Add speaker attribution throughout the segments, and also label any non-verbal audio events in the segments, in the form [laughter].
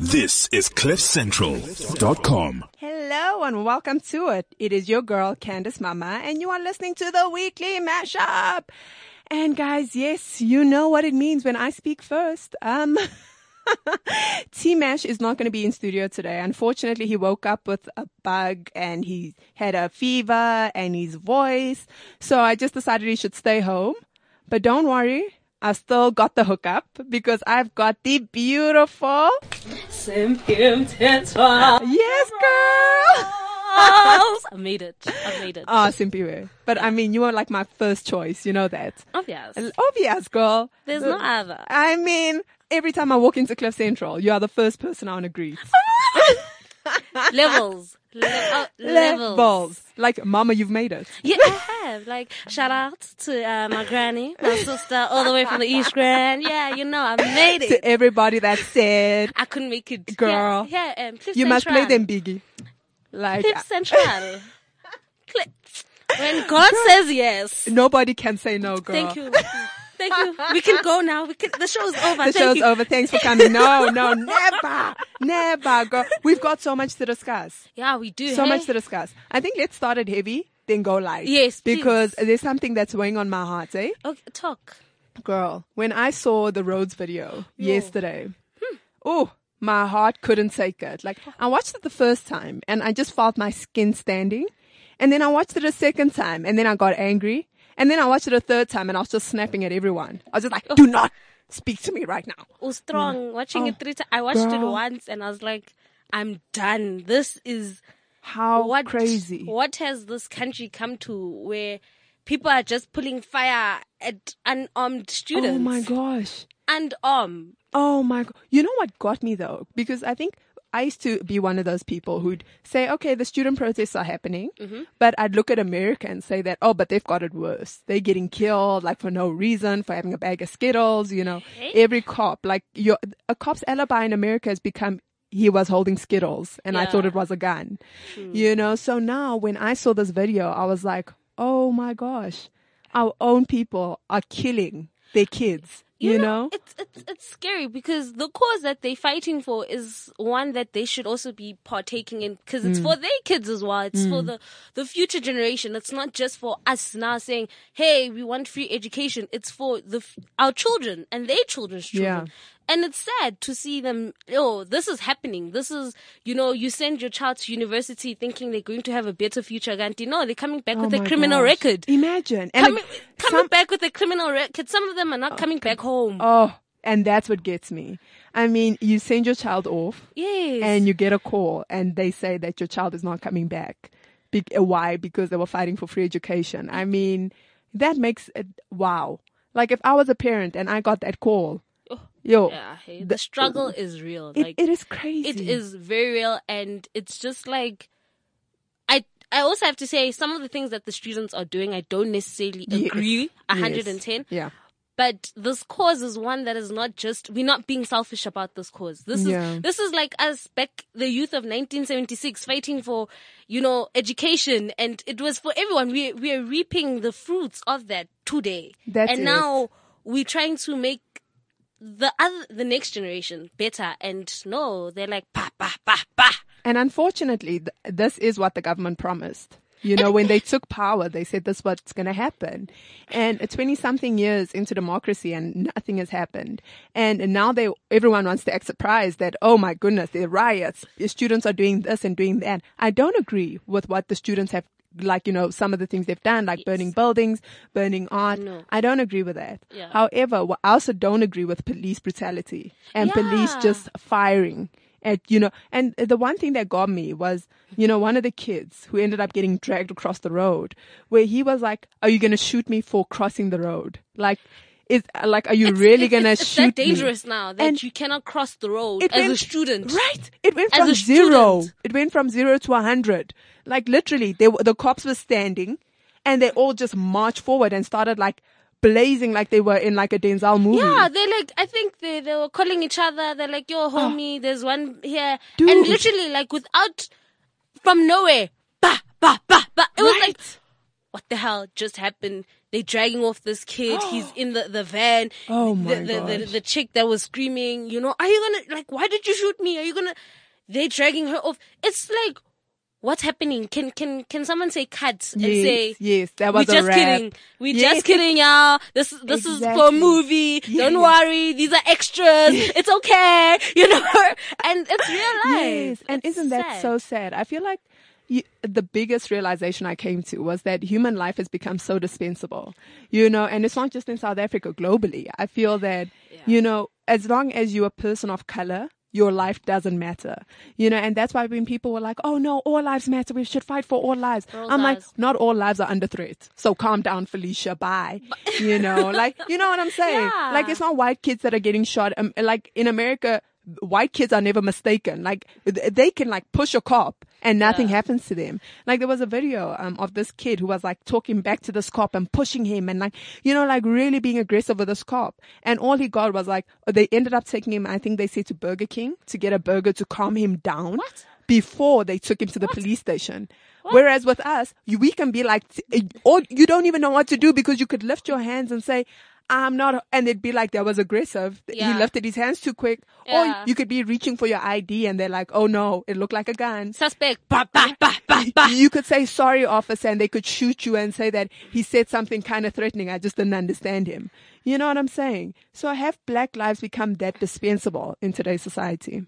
Speaker 1: This is CliffCentral.com.
Speaker 2: Hello and welcome to it. It is your girl Candice Mama and you are listening to the weekly mashup. And guys, yes, you know what it means when I speak first. Um, [laughs] T Mash is not going to be in studio today. Unfortunately, he woke up with a bug and he had a fever and his voice. So I just decided he should stay home. But don't worry. I've still got the hookup because I've got the beautiful. Yes, girl. [laughs]
Speaker 3: I made it. I made it.
Speaker 2: Ah, Simpiwe. But I mean, you are like my first choice. You know that.
Speaker 3: Obvious.
Speaker 2: Obvious, girl.
Speaker 3: There's no other.
Speaker 2: I mean, every time I walk into Cliff Central, you are the first person I want to greet. [laughs]
Speaker 3: levels. Le- oh, [laughs] levels.
Speaker 2: Levels. Like, mama, you've made it. [laughs]
Speaker 3: Yeah, I have. Like, shout out to uh, my granny, my sister, all the way from the East Rand. Yeah, you know, I made it.
Speaker 2: To everybody that said,
Speaker 3: I couldn't make it.
Speaker 2: Girl.
Speaker 3: Yeah, yeah um,
Speaker 2: you must play them biggie. Like,
Speaker 3: Cliff Central. [laughs] Cliff. When God says yes.
Speaker 2: nobody can say no, girl.
Speaker 3: Thank you. Thank you. We can go now. We can, the show's over.
Speaker 2: The
Speaker 3: Thank
Speaker 2: show's
Speaker 3: you.
Speaker 2: over. Thanks for coming. No, no, never, never, girl. We've got so much to discuss.
Speaker 3: Yeah, we do.
Speaker 2: So
Speaker 3: hey?
Speaker 2: much to discuss. I think let's start it heavy, then go light.
Speaker 3: Yes, please.
Speaker 2: Because there's something that's weighing on my heart, eh?
Speaker 3: Okay, talk.
Speaker 2: Girl, when I saw the roads video yesterday, oh, my heart couldn't take it. Like, I watched it the first time and I just felt my skin standing. And then I watched it a second time and then I got angry. And then I watched it a third time and I was just snapping at everyone. I was just like, do not speak to me right now.
Speaker 3: was strong. Mm. Watching
Speaker 2: Oh,
Speaker 3: it three times. I watched it once and I was like, I'm done. This is
Speaker 2: How
Speaker 3: what
Speaker 2: crazy.
Speaker 3: What has this country come to where people are just pulling fire at unarmed students?
Speaker 2: Oh my gosh.
Speaker 3: Unarmed.
Speaker 2: Oh my god. You know what got me though? Because I think I used to be one of those people who'd say, okay, the student protests are happening, mm-hmm. but I'd look at America and say that, oh, but they've got it worse. They're getting killed, like for no reason, for having a bag of Skittles, you know. Every cop, like your, a cop's alibi in America has become he was holding Skittles and I thought it was a gun. You know, so now when I saw this video, I was like, oh my gosh, our own people are killing their kids. You, know?
Speaker 3: it's it's it's scary because the cause that they're fighting for is one that they should also be partaking in because it's
Speaker 2: Mm.
Speaker 3: for their kids as well. It's for the the future generation. It's not just for us now saying, "Hey, we want free education." It's for the our children and their children's children.
Speaker 2: Yeah.
Speaker 3: And it's sad to see them, oh, this is happening. This is, you know, you send your child to university thinking they're going to have a better future. Ganti. No, they're coming back
Speaker 2: Oh
Speaker 3: with a criminal
Speaker 2: gosh.
Speaker 3: record.
Speaker 2: Imagine. And
Speaker 3: Coming,
Speaker 2: it-
Speaker 3: coming
Speaker 2: some-
Speaker 3: back with a criminal record. Some of them are not coming back home.
Speaker 2: oh, and that's what gets me. I mean, you send your child off
Speaker 3: yes.
Speaker 2: and you get a call and they say that your child is not coming back. Be- uh, why? Because they were fighting for free education. I mean, that makes it, wow. Like if I was a parent and I got that call, yo,
Speaker 3: Yeah, hey, the struggle is real.
Speaker 2: it,
Speaker 3: like
Speaker 2: it is crazy.
Speaker 3: it is very real, and it's just like I. I also have to say some of the things that the students are doing, I don't necessarily
Speaker 2: Yes.
Speaker 3: agree
Speaker 2: Yes.
Speaker 3: 110.
Speaker 2: Yeah.
Speaker 3: But this cause is one that is not just we're not being selfish about this cause. This
Speaker 2: Yeah.
Speaker 3: is this is like us back the youth of 1976 fighting for you know education, and it was for everyone. We we are reaping the fruits of that today,
Speaker 2: That's
Speaker 3: and
Speaker 2: it.
Speaker 3: now we're trying to make the other the next generation better. And no, they're like pa pa pa pa.
Speaker 2: And unfortunately, th- this is what the government promised. You know, when they [laughs] took power, they said this is what's going to happen. And 20 something years into democracy and nothing has happened. And now they, everyone wants to act surprised that, oh my goodness, there are riots. The Students are doing this and doing that. I don't agree with what the students have, like, you know, some of the things they've done, like burning buildings, burning art.
Speaker 3: No.
Speaker 2: I don't agree with that.
Speaker 3: Yeah.
Speaker 2: However, I also don't agree with police brutality and police just firing at you know and the one thing that got me was you know one of the kids who ended up getting dragged across the road where he was like are you going to shoot me for crossing the road like is like are you really
Speaker 3: It's-
Speaker 2: going to shoot
Speaker 3: that dangerous
Speaker 2: me?
Speaker 3: now that
Speaker 2: And
Speaker 3: you cannot cross the road
Speaker 2: it
Speaker 3: as a
Speaker 2: went-
Speaker 3: student.
Speaker 2: right it went from zero
Speaker 3: student.
Speaker 2: it went from zero to a hundred like literally they were the cops were standing and they all just marched forward and started like blazing like they were in like a Denzel movie
Speaker 3: Yeah, they like I think they they were calling each other. They're like, "Yo, homie, there's one here,"
Speaker 2: Ah. Dude.
Speaker 3: and literally like without from nowhere, bah bah bah bah. It was like, what the hell just happened? They're dragging off this kid. [gasps] He's in the, the van.
Speaker 2: Oh my
Speaker 3: the, the, the,
Speaker 2: gosh.
Speaker 3: the chick that was screaming, you know, are you gonna, like, why did you shoot me? Are you gonna, they're dragging her off. It's like, what's happening? Can, can, can someone say cut and
Speaker 2: Yes,
Speaker 3: say,
Speaker 2: yes, that
Speaker 3: we're
Speaker 2: a
Speaker 3: just
Speaker 2: wrap.
Speaker 3: kidding. We're
Speaker 2: Yes.
Speaker 3: just kidding, y'all. This this is for a
Speaker 2: Exactly.
Speaker 3: movie. Don't worry. These are extras. It's okay. [laughs] You know, and it's real life.
Speaker 2: Yes, and
Speaker 3: It's
Speaker 2: isn't that so sad? I feel like the biggest realization I came to was that human life has become so dispensable, you know, and it's not just in South Africa, globally. I feel that, you know, as long as you're a person of color, your life doesn't matter, you know, and that's why when people were like, oh no, all lives matter, we should fight for all lives.
Speaker 3: all
Speaker 2: I'm
Speaker 3: lives.
Speaker 2: like, not all lives are under threat. So calm down, Felicia, bye. [laughs] you know, like, you know what I'm saying?
Speaker 3: Yeah.
Speaker 2: Like, it's not white kids that are getting shot. Um, like in America, white kids are never mistaken. Like they can like push a cop and nothing happens to them. Like there was a video um, of this kid who was like talking back to this cop and pushing him and like you know like really being aggressive with this cop. And all he got was like they ended up taking him. I think they said to Burger King to get a burger to calm him down.
Speaker 3: What?
Speaker 2: Before they took him to the police station. Whereas with us, you, we can be like, or you don't even know what to do because you could lift your hands and say, I'm not, and they'd be like, that was aggressive.
Speaker 3: Yeah.
Speaker 2: He lifted his hands too quick.
Speaker 3: Yeah.
Speaker 2: Or you could be reaching for your ID and they're like, oh no, it looked like a gun.
Speaker 3: Suspect. Bah, bah, bah, bah, bah.
Speaker 2: You could say sorry, officer, and they could shoot you and say that he said something kind of threatening. I just didn't understand him. You know what I'm saying? So have black lives become that dispensable in today's society?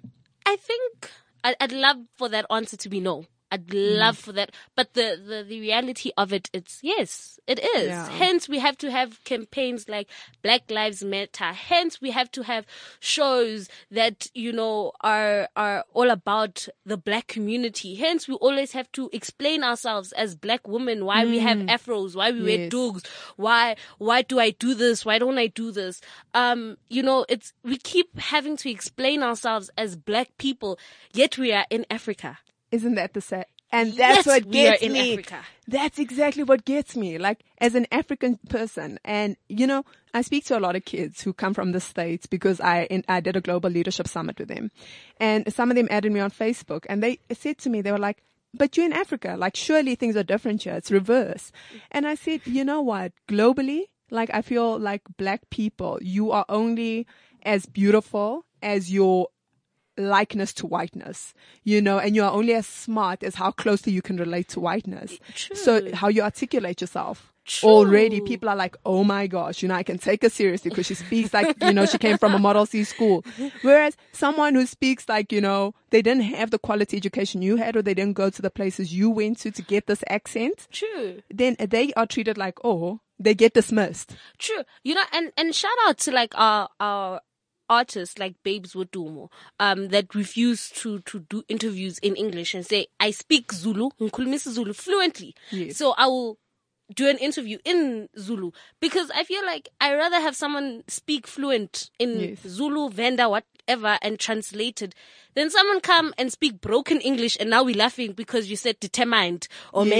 Speaker 3: I think I'd, I'd love for that answer to be no. I'd love for that, but the, the, the reality of it, it's yes, it is.
Speaker 2: Yeah.
Speaker 3: Hence, we have to have campaigns like Black Lives Matter. Hence, we have to have shows that you know are are all about the black community. Hence, we always have to explain ourselves as black women why we have afros, why we wear
Speaker 2: Yes.
Speaker 3: doeks, why why do I do this, why don't I do this? Um, you know, it's we keep having to explain ourselves as black people, yet we are in Africa.
Speaker 2: Isn't that the sad? And that's
Speaker 3: Yes,
Speaker 2: what gets
Speaker 3: in
Speaker 2: me.
Speaker 3: Africa.
Speaker 2: That's exactly what gets me. Like as an African person, and you know, I speak to a lot of kids who come from the states because I in, I did a global leadership summit with them, and some of them added me on Facebook, and they said to me, they were like, "But you're in Africa. Like surely things are different here. It's reverse." And I said, "You know what? Globally, like I feel like black people, you are only as beautiful as your likeness to whiteness, you know, and you are only as smart as how closely you can relate to whiteness. So how you articulate yourself.
Speaker 3: True.
Speaker 2: Already people are like, oh my gosh, you know, I can take her seriously because she speaks like, you know, she came from a Model C school. Whereas someone who speaks like, you know, they didn't have the quality education you had or they didn't go to the places you went to to get this accent,
Speaker 3: True.
Speaker 2: then they are treated like, oh, they get dismissed.
Speaker 3: True. You know, and, and shout out to like our, our artists like Babes Wodumo, um, that refuse to, to do interviews in English and say, I speak Zulu, ngikhulumisa Zulu fluently.
Speaker 2: Yes.
Speaker 3: So I will do an interview in Zulu because I feel like I rather have someone speak fluent in
Speaker 2: Yes.
Speaker 3: Zulu, Venda, whatever, and translated than someone come and speak broken English and now we're laughing because you said determined or
Speaker 2: Yes.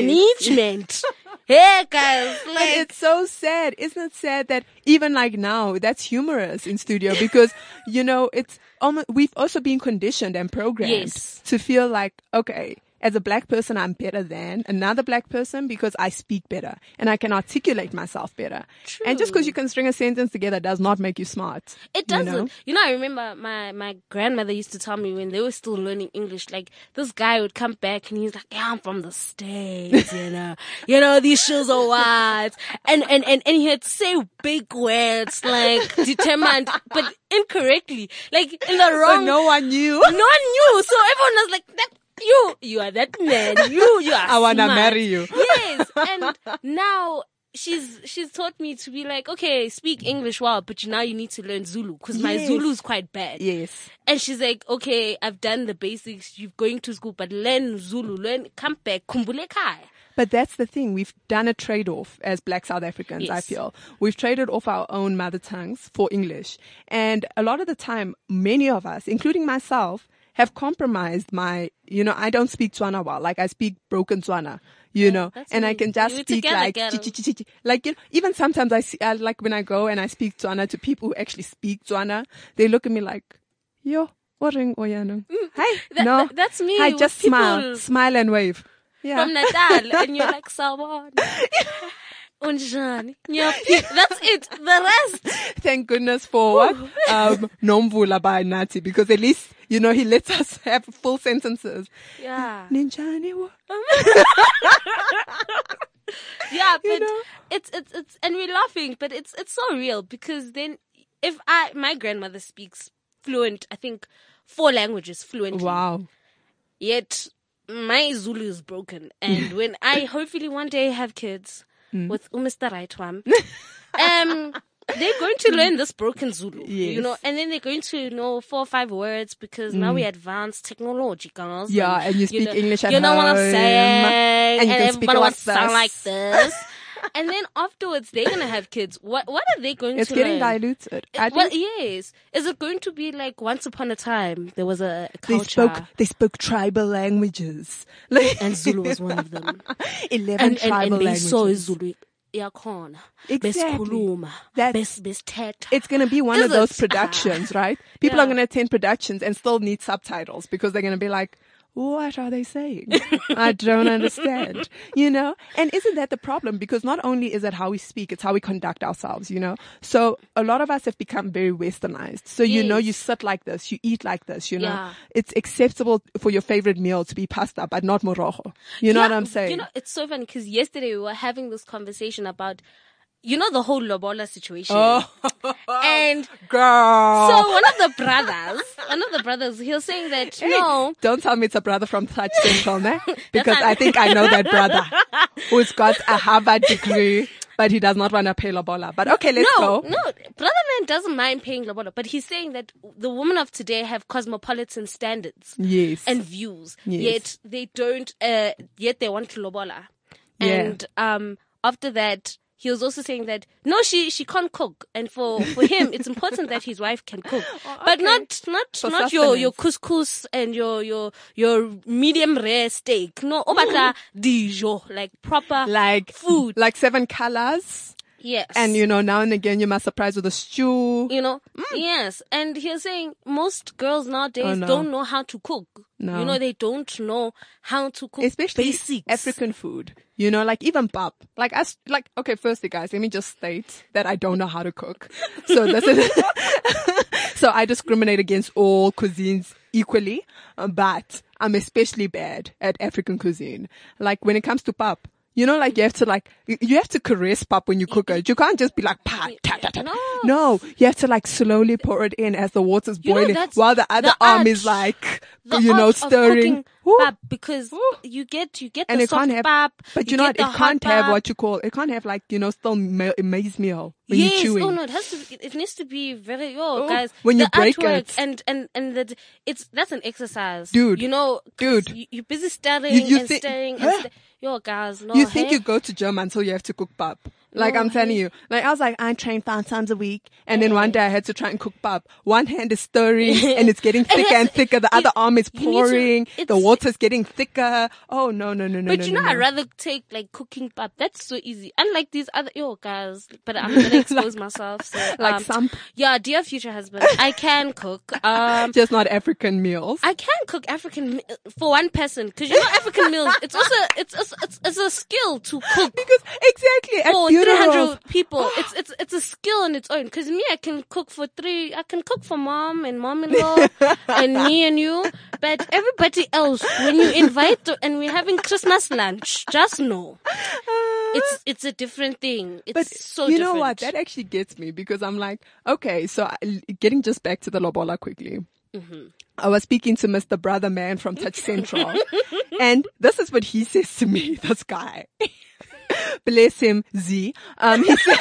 Speaker 3: management. [laughs] hey guys, like,
Speaker 2: it's so sad. Isn't it sad that even like now, that's humorous in studio because, you know, it's almost, we've also been conditioned and programmed
Speaker 3: Yes.
Speaker 2: to feel like, okay, as a black person, I'm better than another black person because I speak better and I can articulate myself better. And just because you can string a sentence together does not make you smart.
Speaker 3: It doesn't. You
Speaker 2: know?
Speaker 3: know? I remember my, my grandmother used to tell me when they were still learning English, like this guy would come back and he's like, yeah, I'm from the States, you know, [laughs] you know, these shoes are white. And, and, and, and he had to say big words like determined, but incorrectly, like in the [laughs] wrong.
Speaker 2: no one knew.
Speaker 3: no one knew. So everyone was like, that, you, you are that man. You, you are [laughs]
Speaker 2: I wanna marry you. [laughs]
Speaker 3: Yes. And now she's, she's taught me to be like, okay, speak English well, but you, now you need to learn Zulu because my
Speaker 2: Yes.
Speaker 3: Zulu is quite bad.
Speaker 2: Yes.
Speaker 3: And she's like, okay, I've done the basics. You're going to school, but learn Zulu, learn, come back, kumbule kai.
Speaker 2: But that's the thing. We've done a trade off as black South Africans, I feel. We've traded off our own mother tongues for English. And a lot of the time, many of us, including myself, have compromised my, you know, I don't speak Tswana well. Like I speak broken Tswana, you know,
Speaker 3: that's
Speaker 2: and I can just speak
Speaker 3: together,
Speaker 2: like, chi- chi- chi- like, you know, even sometimes I see, I, like when I go and I speak Tswana to people who actually speak Tswana, they look at me like, yo, what ring oyanong? Mm. Hi.
Speaker 3: That-
Speaker 2: no.
Speaker 3: that- that's me I
Speaker 2: just smile, smile and wave. Yeah.
Speaker 3: from Natal, and you're [laughs] like, Sawon. [laughs] Unjani. That's it. The rest.
Speaker 2: Thank goodness for what? Um, Nomvula by Nathi, because at least, you know, he lets us have full sentences.
Speaker 3: Yeah.
Speaker 2: Ninjani wo. [laughs]
Speaker 3: Yeah, but
Speaker 2: know?
Speaker 3: it's it's it's and we're laughing, but it's it's so real because then if I my grandmother speaks fluent, I think four languages fluently.
Speaker 2: Wow.
Speaker 3: Yet my Zulu is broken, and [laughs] when I hopefully one day have kids
Speaker 2: Mm.
Speaker 3: with Mr. Right one, [laughs] um. They're going to learn this broken Zulu, you know, and then they're going to know four or five words because now we advance technology, girls.
Speaker 2: Mm. Yeah, and you speak
Speaker 3: know-
Speaker 2: English at
Speaker 3: You know what I'm saying?
Speaker 2: and you speak
Speaker 3: everybody wants to sound like this. [laughs] and then afterwards, they're gonna have kids. What What are they going
Speaker 2: It's
Speaker 3: to It's
Speaker 2: getting
Speaker 3: learn?
Speaker 2: diluted. I
Speaker 3: Well, yes. Is it going to be like once upon a time there was a, a
Speaker 2: they spoke, they spoke tribal languages. [laughs]
Speaker 3: And Zulu was one of them,
Speaker 2: 11
Speaker 3: and and,
Speaker 2: tribal
Speaker 3: and they
Speaker 2: languages.
Speaker 3: saw Zulu
Speaker 2: Exactly.
Speaker 3: besikhuluma besithetha.
Speaker 2: it's going to be one
Speaker 3: Is
Speaker 2: of those
Speaker 3: it?
Speaker 2: productions, ah. right? People are going to attend productions and still need subtitles because they're going to be like, what are they saying? I don't understand, [laughs] you know? And isn't that the problem? Because not only is it how we speak, it's how we conduct ourselves, you know? So a lot of us have become very westernized. So, you know, you sit like this, you eat like this, you know?
Speaker 3: Yeah.
Speaker 2: It's acceptable for your favorite meal to be pasta, but not morojo. You know
Speaker 3: Yeah,
Speaker 2: what I'm saying?
Speaker 3: You know, it's so funny because yesterday we were having this conversation about, you know, the whole lobola situation.
Speaker 2: oh, [laughs]
Speaker 3: And
Speaker 2: girl.
Speaker 3: so one of the brothers, one of the brothers, he was saying that no,
Speaker 2: Don't tell me it's a brother from Touch Central, ne? Because I think I know that brother [laughs] who's got a Harvard degree, but he does not want to pay lobola. But okay, let's
Speaker 3: no,
Speaker 2: go.
Speaker 3: no, brother man doesn't mind paying lobola, but he's saying that the women of today have cosmopolitan standards
Speaker 2: Yes.
Speaker 3: and views,
Speaker 2: Yes.
Speaker 3: yet they don't, uh, yet they want lobola.
Speaker 2: Yeah.
Speaker 3: And, um, after that, he was also saying that no, she she can't cook, and for for him, [laughs] it's important that his wife can cook, but
Speaker 2: okay.
Speaker 3: not not
Speaker 2: For
Speaker 3: not your your couscous and your your your medium rare steak. No, obata dijo like proper
Speaker 2: like
Speaker 3: food.
Speaker 2: like seven colors.
Speaker 3: yes,
Speaker 2: And you know, now and again you must surprise with a stew.
Speaker 3: you know yes and he was saying most girls nowadays
Speaker 2: Mm. Oh, no.
Speaker 3: don't know how to cook
Speaker 2: No.
Speaker 3: you know they don't know how to cook
Speaker 2: Especially
Speaker 3: basics
Speaker 2: African food. You know, like even pap. Like us, like, okay, firstly guys, let me just state that I don't know how to cook. So this is, [laughs] so I discriminate against all cuisines equally, uh, but I'm especially bad at African cuisine. Like when it comes to pap, you know, like you have to like, you- have to caress pap when you cook it. You can't just be like, pa, ta, ta, ta.
Speaker 3: No.
Speaker 2: No, you have to like slowly pour it in as the water's
Speaker 3: You know,
Speaker 2: boiling while the other
Speaker 3: the
Speaker 2: arm
Speaker 3: art.
Speaker 2: is like, you know, stirring.
Speaker 3: Because
Speaker 2: Woo.
Speaker 3: you get you get
Speaker 2: and
Speaker 3: the soft
Speaker 2: have,
Speaker 3: pap,
Speaker 2: but you, know what? It can't have what you call. It can't have like you know still ma- maize meal when
Speaker 3: yes,
Speaker 2: you're chewing.
Speaker 3: oh no, it has to. Be, it needs to be very. Oh,
Speaker 2: Oh,
Speaker 3: guys,
Speaker 2: when
Speaker 3: the
Speaker 2: you break it.
Speaker 3: and and and that it's that's an exercise,
Speaker 2: Dude.
Speaker 3: You know,
Speaker 2: Dude.
Speaker 3: you, you're busy stirring
Speaker 2: You- you
Speaker 3: and
Speaker 2: thi-
Speaker 3: stirring and st- yo, guys, no,
Speaker 2: you think
Speaker 3: hey?
Speaker 2: you go to gym until you have to cook pap. Like
Speaker 3: No,
Speaker 2: I'm telling you, like I was like I train five times a week, and then one day I had to try and cook pap. One hand is stirring, [laughs] and it's getting thicker and thicker. The
Speaker 3: you-
Speaker 2: other arm is
Speaker 3: need to-
Speaker 2: pouring. the water's getting thicker. Oh no no no no
Speaker 3: But
Speaker 2: no
Speaker 3: you know,
Speaker 2: no.
Speaker 3: I'd rather take like cooking pap. That's so easy. Unlike these other yo guys, but I'm [laughs] gonna expose myself. So,
Speaker 2: like
Speaker 3: um,
Speaker 2: some-
Speaker 3: yeah, dear future husband, I can cook. Um, [laughs]
Speaker 2: just not African meals.
Speaker 3: I can cook African for one person because you know African meals. It's also it's it's it's, it's a skill to cook
Speaker 2: because exactly at
Speaker 3: for three
Speaker 2: funerals.
Speaker 3: hundred people. [gasps] It's it's it's a skill on its own. Because me, I can cook for three. I can cook for mom and mom-in-law [laughs] and me and you. But everybody else, when you invite the, and we're having Christmas lunch, just know [laughs] it's it's a different thing. It's
Speaker 2: But
Speaker 3: so
Speaker 2: you
Speaker 3: different.
Speaker 2: know what? That actually gets me because I'm like, okay, so I, getting just back to the lobola quickly.
Speaker 3: Mm-hmm.
Speaker 2: I was speaking to Mr. Brother Man from Touch Central, [laughs] and this is what he says to me. This guy, bless him, Z. Um, he said,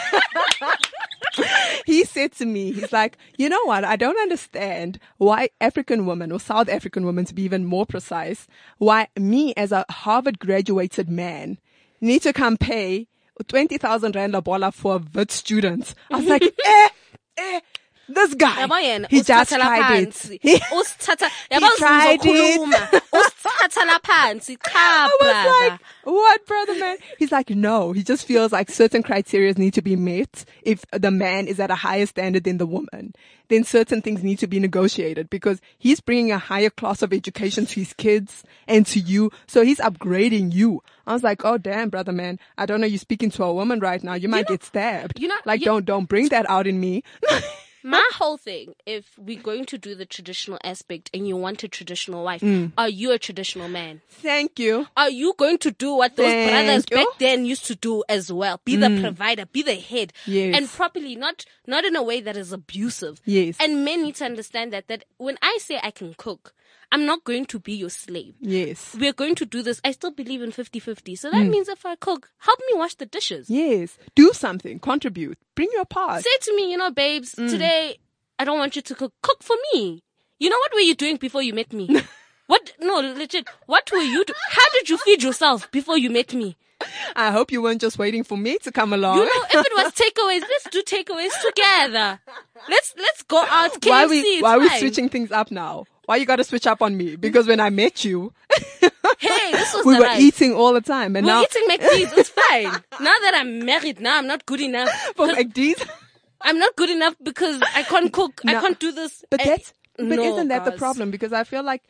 Speaker 2: [laughs] he said to me, he's like, you know what? I don't understand why African women or South African women, to be even more precise, why me as a Harvard graduated man need to come pay 20,000 rand lobola for Wits students. I was like, [laughs] eh, eh, this guy, he just tried it. He,
Speaker 3: Usithatha- yabo
Speaker 2: tried it.
Speaker 3: uzokhuluma. [laughs] Usithatha Thathala. Cha,
Speaker 2: I was
Speaker 3: brother.
Speaker 2: like, what, brother man? He's like, no. He just feels like certain criteria need to be met. If the man is at a higher standard than the woman, then certain things need to be negotiated because he's bringing a higher class of education to his kids and to you. So he's upgrading you. I was like, oh damn, brother man. I don't know. You're speaking to a woman right now. You might
Speaker 3: know-
Speaker 2: get stabbed.
Speaker 3: you know-
Speaker 2: like
Speaker 3: you-
Speaker 2: don't, don't bring that out in me. [laughs]
Speaker 3: My whole thing, if we're going to do the traditional aspect and you want a traditional wife,
Speaker 2: Mm.
Speaker 3: are you a traditional man?
Speaker 2: Thank you.
Speaker 3: Are you going to do what those
Speaker 2: Thank
Speaker 3: brothers
Speaker 2: you. Mm.
Speaker 3: back then used to do as well? Be the provider, be the head,
Speaker 2: Yes.
Speaker 3: and properly, not not in a way that is abusive.
Speaker 2: Yes.
Speaker 3: And men need to understand that that when I say I can cook, I'm not going to be your slave.
Speaker 2: Yes.
Speaker 3: We're going to do this. I still believe in 50-50. So
Speaker 2: Mm.
Speaker 3: that means if I cook, help me wash the dishes.
Speaker 2: Yes. Do something. Contribute. Bring your part.
Speaker 3: Say to me, you know, babes,
Speaker 2: Mm.
Speaker 3: today I don't want you to cook. Cook for me. You know what were you doing before you met me? [laughs] what? No, legit. What were you? Do- How did you feed yourself before you met me?
Speaker 2: I hope you weren't just waiting for me to come along.
Speaker 3: You know, if it was takeaways, let's do takeaways together. Let's let's go out. KFC,
Speaker 2: why are we why are we switching things up now? Why you got to switch up on me? Because when I met you,
Speaker 3: Hey, this was [laughs]
Speaker 2: we were eating all the time, and
Speaker 3: We're
Speaker 2: now
Speaker 3: eating McDee's. It's [laughs] fine. Now that I'm married, now I'm not good enough.
Speaker 2: for McD's.
Speaker 3: I'm not good enough because I can't cook. I can't do this.
Speaker 2: But
Speaker 3: I-
Speaker 2: that's but
Speaker 3: No,
Speaker 2: isn't that the problem? Because I feel like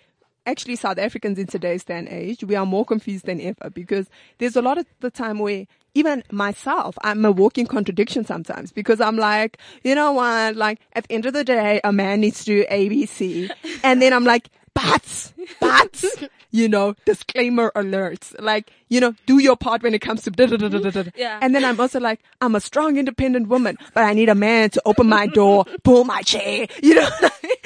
Speaker 2: actually South Africans in today's day and age, we are more confused than ever because there's a lot of the time where even myself, I'm a walking contradiction sometimes because I'm like, you know what? Like at the end of the day, a man needs to do ABC. [laughs] And then I'm like, but, but, you know, disclaimer alerts. Like, you know, do your part when it comes to da da da da da.
Speaker 3: Yeah.
Speaker 2: And then I'm also like, I'm a strong, independent woman, but I need a man to open my door, pull my chair, you know,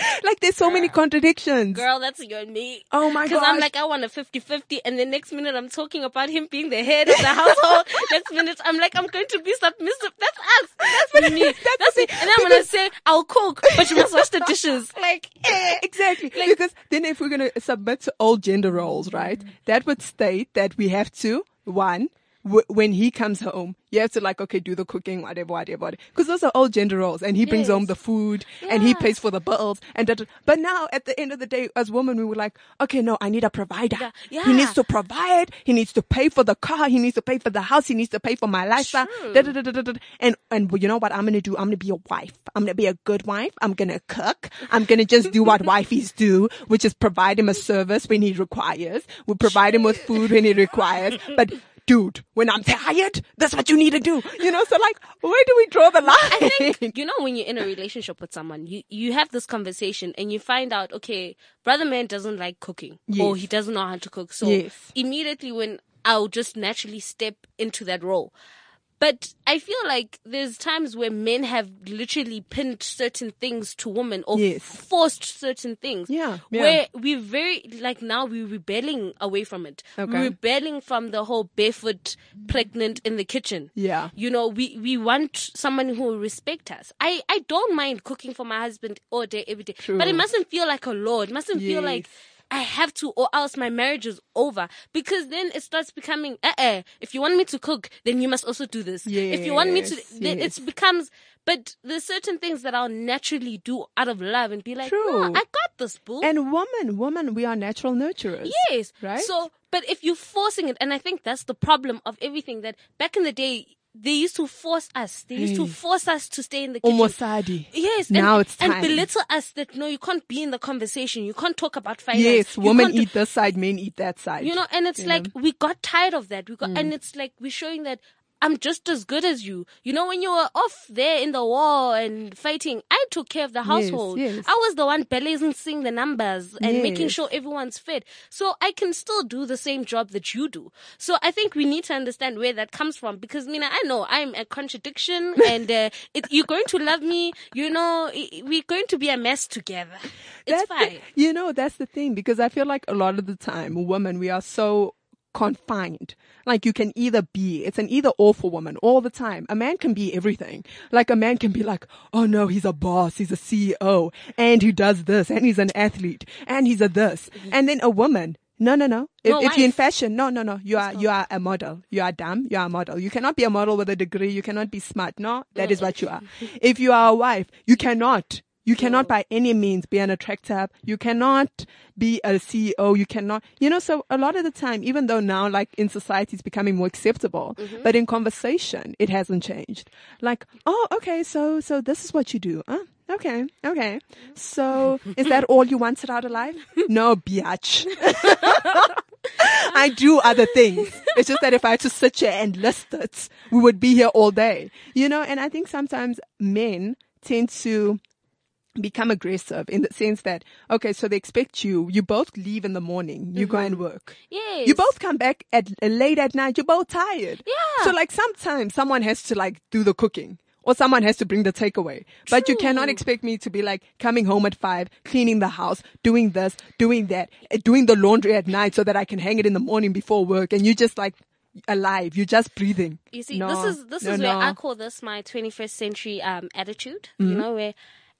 Speaker 2: [laughs] like there's so many contradictions.
Speaker 3: Girl, that's you and me.
Speaker 2: Oh my god.
Speaker 3: Because I'm like, I want a 50-50 and the next minute I'm talking about him being the head of the household. [laughs] next minute I'm like, I'm going to be submissive. That's us. That's me. [laughs]
Speaker 2: That's
Speaker 3: That's, me. And I'm to say, I'll cook, but you must wash the dishes. Like, eh.
Speaker 2: exactly. because then if we're going to submit to all gender roles, right, that would state that we have to, one, w- when he comes home, you have to like, okay, do the cooking, whatever, whatever, whatever. Because those are all gender roles. And he brings
Speaker 3: Yes.
Speaker 2: home the food and he pays for the bills. and da, da. But now at the end of the day, as women, we were like, okay, no, I need a provider.
Speaker 3: Yeah.
Speaker 2: He needs to provide. He needs to pay for the car. He needs to pay for the house. He needs to pay for my lifestyle. Da, da, da. And, and you know what I'm going to do? I'm going to be a wife. I'm going to be a good wife. I'm going to cook. I'm going to just do what [laughs] wifeys do, which is provide him a service when he requires. We provide him with food when he requires. But dude, when I'm tired, that's what you need to do. You know, so like, where do we draw the line?
Speaker 3: I think you know when you're in a relationship with someone, you you have this conversation and you find out, okay, brother man doesn't like cooking or he doesn't know how to cook. So
Speaker 2: Yes.
Speaker 3: immediately when I'll just naturally step into that role. But I feel like there's times where men have literally pinned certain things to women or
Speaker 2: Yes.
Speaker 3: forced certain things.
Speaker 2: Yeah, yeah.
Speaker 3: Where we're very, like now we're rebelling away from it.
Speaker 2: Okay.
Speaker 3: We're rebelling from the whole barefoot pregnant in the kitchen.
Speaker 2: Yeah.
Speaker 3: You know, we, we want someone who will respect us. I, I don't mind cooking for my husband all day, every day.
Speaker 2: True.
Speaker 3: But it mustn't feel like a law. It mustn't feel like
Speaker 2: Yes.
Speaker 3: I have to or else my marriage is over. Because then it starts becoming, uh uh if you want me to cook, then you must also do this. if you want me to, then
Speaker 2: yes.
Speaker 3: it becomes, but there's certain things that I'll naturally do out of love and be like,
Speaker 2: True.
Speaker 3: no, I got this, boo.
Speaker 2: And woman, woman, we are natural nurturers.
Speaker 3: Yes.
Speaker 2: Right?
Speaker 3: So, but if you're forcing it, and I think that's the problem of everything that back in the day, they used to force us. They used to force us to stay in the kitchen.
Speaker 2: Omosadi.
Speaker 3: Yes.
Speaker 2: Now
Speaker 3: and,
Speaker 2: it's time.
Speaker 3: And belittle us that no, you can't be in the conversation. You can't talk about finance.
Speaker 2: Yes,
Speaker 3: You
Speaker 2: women
Speaker 3: do-
Speaker 2: eat this side, men eat that side.
Speaker 3: you know, and it's
Speaker 2: Yeah.
Speaker 3: like we got tired of that. We got,
Speaker 2: Mm.
Speaker 3: and it's like we're showing that I'm just as good as you. You know, when you were off there in the war and fighting, I took care of the household.
Speaker 2: yes.
Speaker 3: I was the one balancing the numbers and making sure everyone's fed. So I can still do the same job that you do. So I think we need to understand where that comes from because Mina, I know I'm a contradiction [laughs] and uh, it, you're going to love me. You know, we're going to be a mess together. It's
Speaker 2: That's the-
Speaker 3: fine.
Speaker 2: you know, that's the thing because I feel like a lot of the time, women, we are so confined. Like you can either be, it's an either or for women all the time. A man can be everything. Like a man can be like, oh no, he's a boss, he's a CEO, and he does this, and he's an athlete, and he's a this. And then a woman, no, no, no. If,
Speaker 3: No,
Speaker 2: if you're in fashion, no, no, no. You are, you are a model. You are dumb. You are a model. You cannot be a model with a degree. You cannot be smart. No, that is what you are. If you are a wife, you cannot. You cannot by any means be an attractor. You cannot be a CEO. You cannot, you know, so a lot of the time, even though now like in society it's becoming more acceptable, mm-hmm. but in conversation, it hasn't changed. Like, oh, okay. So, so this is what you do. Huh? Okay. Okay. So is that all you wanted out of life? No, biatch. [laughs] I do other things. It's just that if I had to sit here and list it, we would be here all day. You know, and I think sometimes men tend to become aggressive in the sense that, okay, so they expect you, you both leave in the morning, you go and work.
Speaker 3: Yes.
Speaker 2: You both come back at uh, late at night, you're both tired.
Speaker 3: Yeah.
Speaker 2: So like sometimes someone has to like do the cooking. Or someone has to bring the takeaway. But you cannot expect me to be like coming home at five, cleaning the house, doing this, doing that, uh, doing the laundry at night so that I can hang it in the morning before work. And you just like alive. You're just breathing.
Speaker 3: You see,
Speaker 2: No,
Speaker 3: this is this
Speaker 2: no,
Speaker 3: is
Speaker 2: no.
Speaker 3: where I call this my 21st century um, attitude.
Speaker 2: Mm-hmm.
Speaker 3: You know, where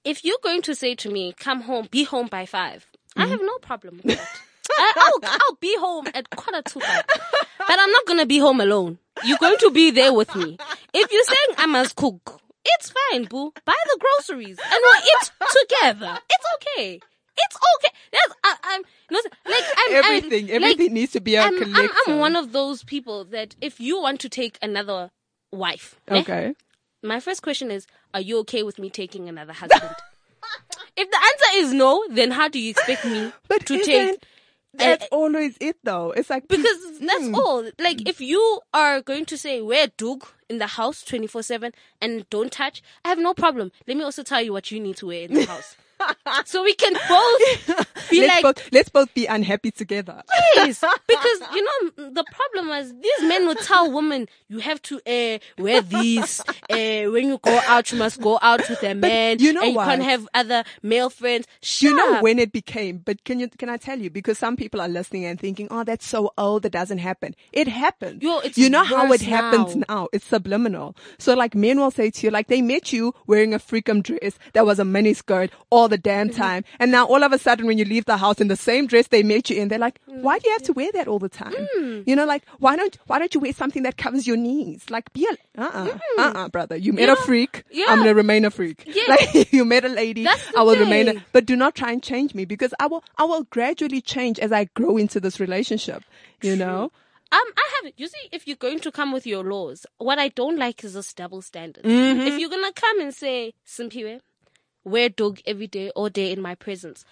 Speaker 3: if you're going to say to me, "Come home, be home by 5 I
Speaker 2: Mm-hmm.
Speaker 3: have no problem with that. I, [laughs] I'll I'll be home at quarter to five, but I'm not gonna be home alone. You're going to be there with me. If you're saying I must cook, it's fine, boo. Buy the groceries and we'll eat together. It's okay. It's okay. That's I, I'm not like I'm I'm-
Speaker 2: Everything,
Speaker 3: like,
Speaker 2: everything needs to be a
Speaker 3: I'm, I'm. I'm one of those people that if you want to take another wife, eh,
Speaker 2: Okay.
Speaker 3: My first question is, are you okay with me taking another husband? [laughs] if the answer is no, then how do you expect me [laughs]
Speaker 2: But
Speaker 3: to take?
Speaker 2: that's
Speaker 3: uh,
Speaker 2: always it though. It's like
Speaker 3: Because [laughs] that's
Speaker 2: Hmm.
Speaker 3: all. Like if you are going to say wear doek in the house twenty four seven and don't touch, I have no problem. Let me also tell you what you need to wear in the house, so we can both be
Speaker 2: let's
Speaker 3: like
Speaker 2: both let's both be unhappy together.
Speaker 3: Yes, because you know the problem was these men would tell women you have to uh, wear this. Uh, when you go out, you must go out with a man.
Speaker 2: you know
Speaker 3: and you can't have other male friends.
Speaker 2: Do you know
Speaker 3: Shut
Speaker 2: when it became? But can you can I tell you? Because some people are listening and thinking, "Oh, that's so old. That doesn't happen." It happened.
Speaker 3: Yo,
Speaker 2: you know how it happens
Speaker 3: now.
Speaker 2: now. It's subliminal. So like men will say to you, like they met you wearing a freakum dress that was a mini skirt all the damn
Speaker 3: Mm-hmm.
Speaker 2: time, and now all of a sudden when you leave the house in the same dress they met you in, they're like,
Speaker 3: Mm.
Speaker 2: "Why do you have to wear that all the time?" You know, like why don't why don't you wear something that covers your knees? Like be a uh uh uh uh brother. You met a freak.
Speaker 3: yeah.
Speaker 2: I'm gonna remain a freak.
Speaker 3: Yeah. [laughs]
Speaker 2: Like you met a lady. I will remain. A, but do not try and change me because I will, I will gradually change as I grow into this relationship. You know?
Speaker 3: Um, I have. You see, if you're going to come with your laws, what I don't like is this double standard.
Speaker 2: Mm-hmm.
Speaker 3: If you're gonna come and say, "Simpiwe, wear doek every day, all day in my presence,"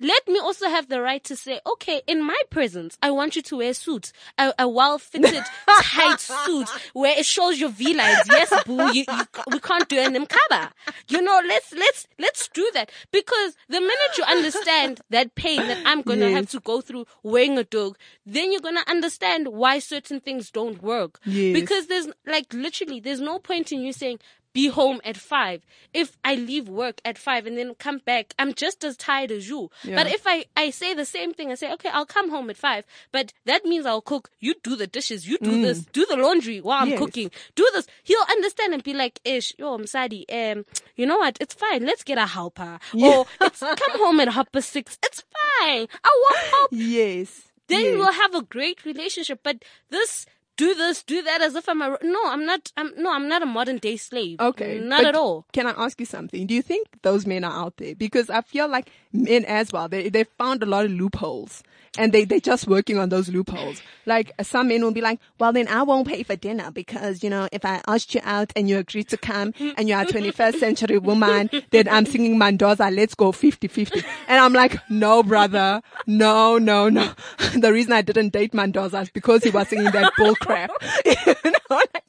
Speaker 3: let me also have the right to say, "Okay, in my presence, I want you to wear suits, a, a well-fitted, [laughs] tight suit where it shows your V lines." Yes, boo, you, you, we can't do an cover. You know, let's let's let's do that because the minute you understand that pain that I'm gonna have to go through wearing a doek, then you're gonna understand why certain things don't work.
Speaker 2: Yes.
Speaker 3: Because there's like literally there's no point in you saying be home at five. If I leave work at five and then come back, I'm just as tired as you.
Speaker 2: Yeah.
Speaker 3: But if I, I say the same thing, I say, okay, I'll come home at five, but that means I'll cook. You do the dishes. You do this. Do the laundry while I'm
Speaker 2: Mm.
Speaker 3: Cooking. Do this. He'll understand and be like, ish, yo, I'm sorry. Um, you know what? It's fine. Let's get a helper. Or it's come home at half past six. It's fine. I want help
Speaker 2: Yes.
Speaker 3: then
Speaker 2: yes.
Speaker 3: we'll have a great relationship. But this, do this, do that, as if I'm a no. I'm not. I'm no. I'm not a modern day slave.
Speaker 2: Okay.
Speaker 3: not
Speaker 2: but
Speaker 3: at all.
Speaker 2: Can I ask you something? Do you think those men are out there? Because I feel like men as well, they, they found a lot of loopholes. And they, they're just working on those loopholes. Like some men will be like, well then I won't pay for dinner because, you know, if I asked you out and you agreed to come [laughs] and you're a 21st century woman, then I'm singing Mendoza, let's go 50-50. And I'm like, no brother, no, no, no. [laughs] The reason I didn't date Mendoza is because he was singing that bull crap. [laughs] you know, like,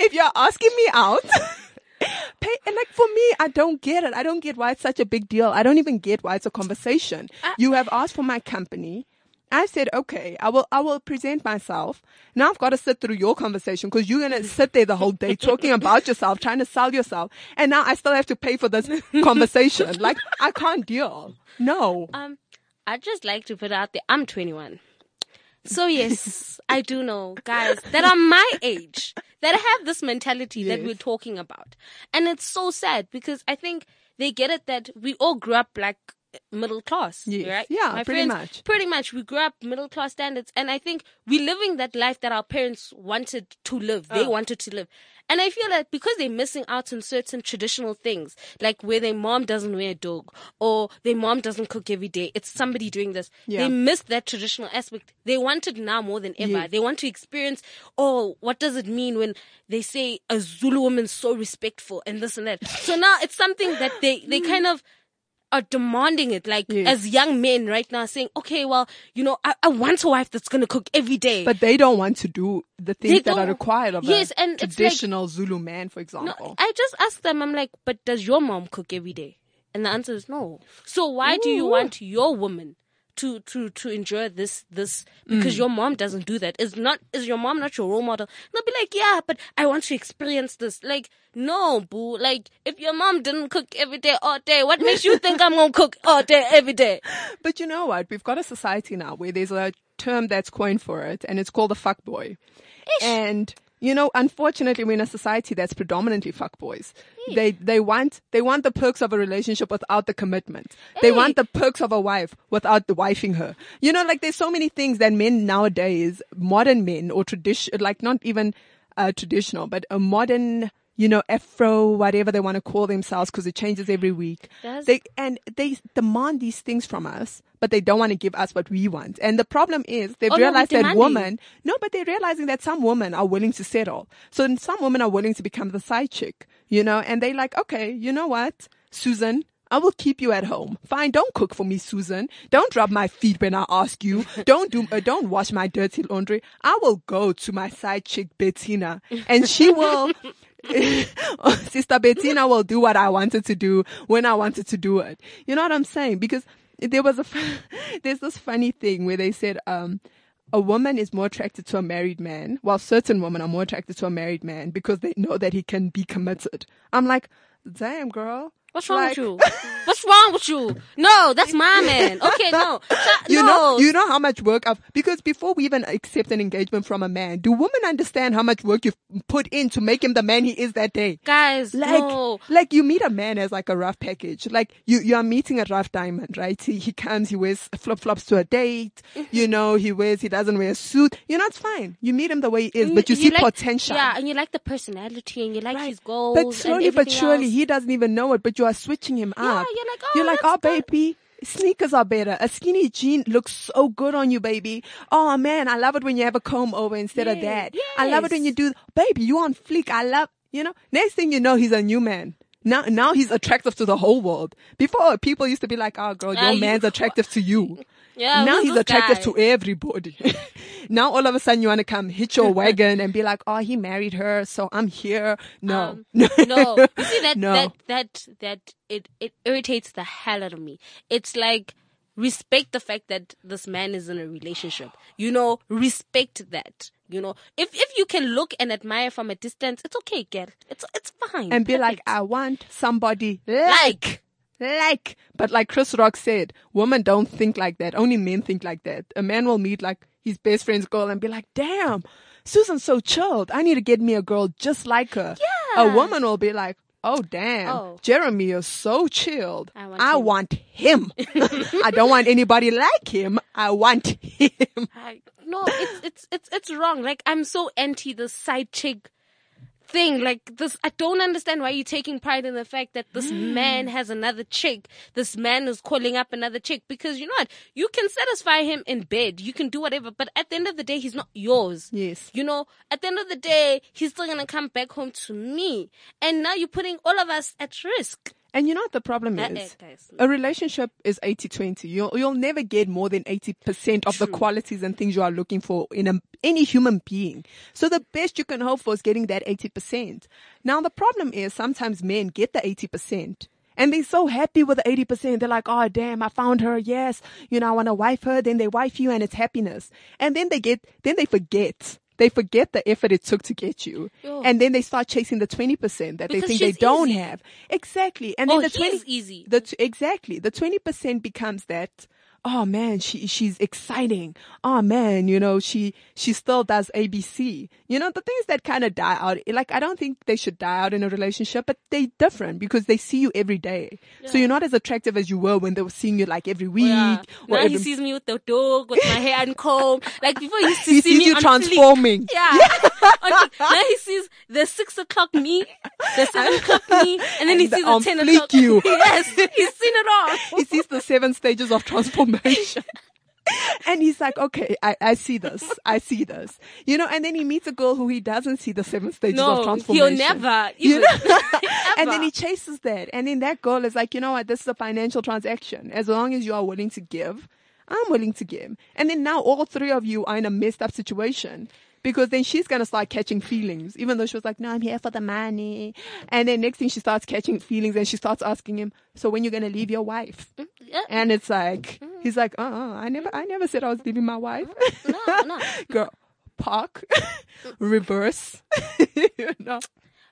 Speaker 2: if you're asking me out, [laughs] pay and like for me i don't get it i don't get why it's such a big deal i don't even get why it's a conversation you have asked for my company I said, okay, I will, I will present myself. Now I've got to sit through your conversation because you're going [laughs] to sit there the whole day talking about yourself, trying to sell yourself. And now I still have to pay for this conversation. Like I can't deal. No.
Speaker 3: Um, I just like to put out there. I'm 21. So yes, I do know guys that are my age that have this mentality that we're talking about. And it's so sad because I think they get it that we all grew up like middle class,
Speaker 2: Yes.
Speaker 3: right?
Speaker 2: Yeah,
Speaker 3: My
Speaker 2: pretty
Speaker 3: friends,
Speaker 2: much.
Speaker 3: Pretty much, we grew up middle class standards, and I think we're living that life that our parents wanted to live. They
Speaker 2: Oh.
Speaker 3: wanted to live, and I feel that because they're missing out on certain traditional things, like where their mom doesn't wear a doek or their mom doesn't cook every day, it's somebody doing this.
Speaker 2: Yeah.
Speaker 3: They missed that traditional aspect. They want it now more than ever.
Speaker 2: Yes.
Speaker 3: They want to experience. Oh, what does it mean when they say a Zulu woman's so respectful and this and that? So now it's something that they they kind of are demanding it, like
Speaker 2: Yes.
Speaker 3: as young men right now, saying, "Okay, well, you know, I, I want a wife that's gonna cook every day."
Speaker 2: But they don't want to do the things that are required of
Speaker 3: Yes,
Speaker 2: a
Speaker 3: and it's like-
Speaker 2: traditional Zulu man, for
Speaker 3: no,
Speaker 2: example.
Speaker 3: I just ask them, I'm like, "But does your mom cook every day?" And the answer is no. So why do you want your woman to to to enjoy this this because
Speaker 2: Mm.
Speaker 3: your mom doesn't do that? Is not is your mom not your role model? They'll be like, "Yeah, but I want to experience this." Like, no, boo. Like, if your mom didn't cook every day all day, what makes you think I'm gonna cook all day every day? [laughs]
Speaker 2: But you know what? We've got a society now where there's a term that's coined for it, and it's called the fuck boy. And you know, unfortunately, we're in a society that's predominantly fuck boys. They they want they want the perks of a relationship without the commitment. They want the perks of a wife without the wifing her. You know, like there's so many things that men nowadays, modern men or tradition, like not even uh, traditional, but a modern. You know, Afro, whatever they want to call themselves, because it changes every week. They and they demand these things from us, but they don't want to give us what we want. And the problem is they've
Speaker 3: Oh, no,
Speaker 2: realized that women, no, but they're realizing that some women are willing to settle. So then some women are willing to become the side chick, you know, and they like, okay, you know what, Susan, I will keep you at home. Fine, don't cook for me, Susan. Don't rub my feet when I ask you. [laughs] Don't do, uh, don't wash my dirty laundry. I will go to my side chick Bettina, and she will. [laughs] Sister Bettina will do what I wanted to do when I wanted to do it. You know what I'm saying? Because there was a, [laughs] there's this funny thing where they said, um, a woman is more attracted to a married man, while certain women are more attracted to a married man because they know that he can be committed. I'm like, damn, girl.
Speaker 3: What's wrong
Speaker 2: Like-
Speaker 3: with you? [laughs] What's wrong with you? No, that's my man. Okay, no. [laughs]
Speaker 2: You
Speaker 3: no.
Speaker 2: know, you know how much work I've, because before we even accept an engagement from a man, do women understand how much work you've put in to make him the man he is that day?
Speaker 3: Guys,
Speaker 2: Like,
Speaker 3: no.
Speaker 2: like you meet a man as like a rough package. Like you, you are meeting a rough diamond, right? He, he comes, he wears flip flops to a date. Mm-hmm. You know, he wears, he doesn't wear a suit. You know, it's fine. You meet him the way he is, but you, see
Speaker 3: like-
Speaker 2: potential.
Speaker 3: Yeah, and you like the personality and you like his goals.
Speaker 2: But
Speaker 3: and
Speaker 2: slowly but surely,
Speaker 3: else.
Speaker 2: he doesn't even know it, but you are switching him
Speaker 3: Yeah,
Speaker 2: up.
Speaker 3: you're like, oh,
Speaker 2: you're
Speaker 3: oh,
Speaker 2: like, oh, baby. Sneakers are better. A skinny jean looks so good on you, baby. Oh man, I love it when you have a comb over instead of
Speaker 3: Yeah,
Speaker 2: that. I love it when you do, baby, you on fleek. I love, you know, next thing you know, he's a new man. Now, now he's attractive to the whole world. Before, people used to be like, oh girl, your
Speaker 3: you-
Speaker 2: man's [laughs] attractive to you.
Speaker 3: Yeah,
Speaker 2: now he's attractive
Speaker 3: guy?
Speaker 2: to everybody. [laughs] now all of a sudden you want to come hit your [laughs] wagon and be like, oh, he married her, so I'm here. No.
Speaker 3: Um, [laughs] no, you see that
Speaker 2: No.
Speaker 3: that that that it it irritates the hell out of me. It's like respect the fact that this man is in a relationship. You know, respect that. You know, if if you can look and admire from a distance, it's okay, girl. It's it's fine.
Speaker 2: and be like, I want somebody like, like. But like Chris Rock said, women don't think like that. Only men think like that. A man will meet like his best friend's girl and be like, damn, Susan's so chilled. I need to get me a girl just like her.
Speaker 3: Yeah.
Speaker 2: A woman will be like, Oh damn,
Speaker 3: Oh.
Speaker 2: Jeremy is so chilled.
Speaker 3: I want
Speaker 2: I
Speaker 3: him."
Speaker 2: want him. [laughs] I don't want anybody like him. I want [laughs] him.
Speaker 3: I, no, it's it's it's it's wrong. Like I'm so anti the side chick thing. Like this, I don't understand why you're taking pride in the fact that this hmm. man has another chick. This man is calling up another chick because you know what? You can satisfy him in bed. You can do whatever, but at the end of the day, he's not yours.
Speaker 2: Yes.
Speaker 3: You know, at the end of the day, he's still gonna come back home to me. And now you're putting all of us at risk.
Speaker 2: And you know what the problem is? A relationship is 80-20. You'll, you'll never get more than 80% of the qualities and things you are looking for in a, any human being. So the best you can hope for is getting that 80%. Now the problem is sometimes men get the 80%. And they're so happy with the 80%. They're like, oh damn, I found her. Yes. You know, I want to wife her. Then they wife you and it's happiness. And then they get, then they forget. They forget the effort it took to get you.
Speaker 3: Yo.
Speaker 2: And then they start chasing the 20% that they think they don't
Speaker 3: easy.
Speaker 2: have. Exactly. And
Speaker 3: Oh,
Speaker 2: then the
Speaker 3: he's
Speaker 2: 20,
Speaker 3: easy.
Speaker 2: the exactly the 20% becomes that oh man, she, she's exciting. Oh man, you know, she, she still does ABC. You know, the things that kind of die out, eh, like, I don't think they should die out in a relationship, but they different because they see you every day. So you're not as attractive as you were when they were seeing you like every week.
Speaker 3: Yeah.
Speaker 2: or
Speaker 3: Now
Speaker 2: every,
Speaker 3: he sees me with the doek, with my hair uncomb. Like before, he used to
Speaker 2: he
Speaker 3: see
Speaker 2: sees
Speaker 3: me
Speaker 2: you transforming.
Speaker 3: Fleek. Yeah. [laughs] On- now he sees the six o'clock me, the seven o'clock me, and then he
Speaker 2: And the
Speaker 3: sees the ten o'clock.
Speaker 2: you. [laughs]
Speaker 3: yes, he's seen it all. [laughs]
Speaker 2: he sees the seven stages of transformation. [laughs] And he's like, okay, I, I see this. I see this. You know, and then he meets a girl who he doesn't see the seven stages of
Speaker 3: No,
Speaker 2: transformation.
Speaker 3: he'll never.
Speaker 2: You know? [laughs] and then he chases that. And then that girl is like, you know what? This is a financial transaction. As long as you are willing to give, I'm willing to give. And then now all three of you are in a messed up situation. Because then she's gonna start catching feelings, even though she was like, no, I'm here for the money. And then next thing she starts catching feelings and she starts asking him, so when you're gonna leave your wife?
Speaker 3: Yeah.
Speaker 2: And it's like, he's like, uh, uh I never, I never said I was leaving my wife.
Speaker 3: No, no. [laughs]
Speaker 2: Girl, park, [laughs] reverse, [laughs] you know.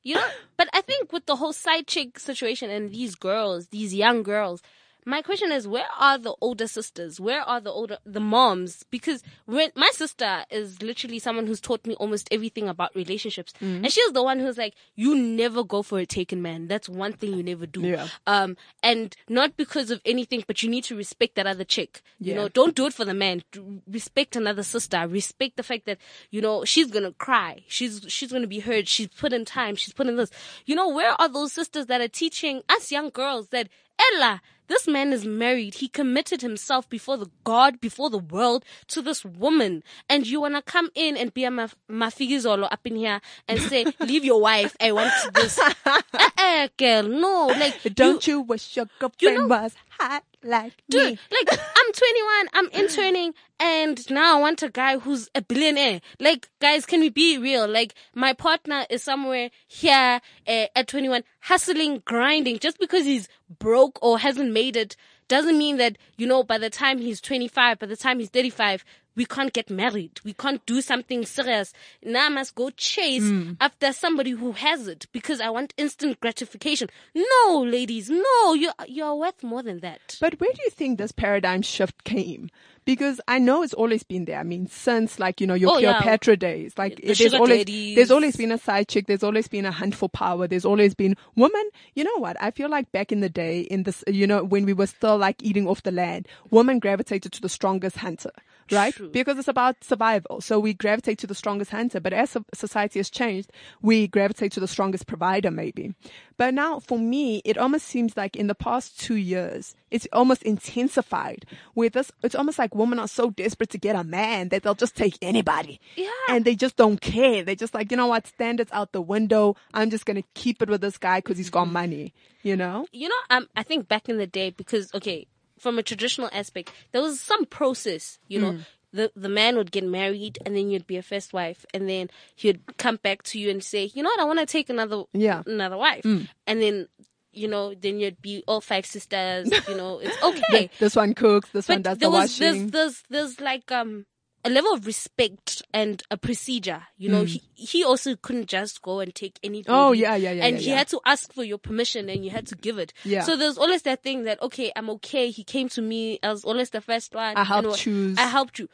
Speaker 3: You know, but I think with the whole side chick situation and these girls, these young girls, my question is, where are the older sisters? Where are the older, the moms? Because when, my sister is literally someone who's taught me almost everything about relationships.
Speaker 2: Mm.
Speaker 3: And she's the one who's like, you never go for a taken man. That's one thing you never do.
Speaker 2: Yeah.
Speaker 3: Um, and not because of anything, but you need to respect that other chick. You know, don't do it for the man. Respect another sister. Respect the fact that, you know, she's gonna cry. She's, she's gonna be hurt She's put in time. She's put in this. You know, where are those sisters that are teaching us young girls that, Ella, this man is married. He committed himself before the God, before the world to this woman. And you wanna come in and be a maf- mafigizolo up in here and say, [laughs] leave your wife. I want this. eh, [laughs] eh, girl, no. Like,
Speaker 2: Don't you, wish your girlfriend was hot like
Speaker 3: Dude,
Speaker 2: me?
Speaker 3: like I'm 21, I'm [gasps] interning, and now I want a guy who's a billionaire. Like, guys, can we be real? Like, my partner is somewhere here uh, at 21, hustling, grinding. Just because he's broke or hasn't made it doesn't mean that you know by the time he's 25, by the time he's 35. We can't get married. We can't do something serious. Now I must go chase hmm. after somebody who has it because I want instant gratification. No, ladies, no, you you're worth more than that.
Speaker 2: But where do you think this paradigm shift came? Because I know it's always been there. I mean, since like, you know, your
Speaker 3: Oh, yeah.
Speaker 2: Cleopatra days, like
Speaker 3: The
Speaker 2: there's always, there's always been a side chick. There's always been a hunt for power. There's always been women. You know what? I feel like back in the day in this, you know, when we were still like eating off the land, women gravitated to the strongest hunter, right?
Speaker 3: True.
Speaker 2: Because it's about survival. So we gravitate to the strongest hunter. But as society has changed, we gravitate to the strongest provider maybe. But now for me, it almost seems like in the past two years, it's almost intensified where this, it's almost like women are so desperate to get a man that they'll just take anybody.
Speaker 3: Yeah.
Speaker 2: And they just don't care. They're just like, you know what? Standards out the window. I'm just going to keep it with this guy because he's got money, you know?
Speaker 3: you know, um, I think back in the day, because okay, from a traditional aspect, there was some process. You
Speaker 2: Mm.
Speaker 3: know, the the man would get married, and then you'd be a first wife, and then he'd come back to you and say, you know what, I want to take another
Speaker 2: Yeah. Mm.
Speaker 3: another wife, and then you know, then you'd be all five sisters. You know, it's [laughs] okay.
Speaker 2: This one cooks. This one does
Speaker 3: there
Speaker 2: the
Speaker 3: was
Speaker 2: washing.
Speaker 3: there's there's there's like um a level of respect and a procedure. You know, he he also couldn't just go and take any.
Speaker 2: Mm. Oh, yeah, yeah, yeah,
Speaker 3: And
Speaker 2: yeah,
Speaker 3: he
Speaker 2: yeah.
Speaker 3: had to ask for your permission, and you had to give it.
Speaker 2: Yeah.
Speaker 3: So there's always that thing that okay, I'm okay. He came to me. I was always the first one.
Speaker 2: I helped
Speaker 3: you know,
Speaker 2: choose.
Speaker 3: I helped you.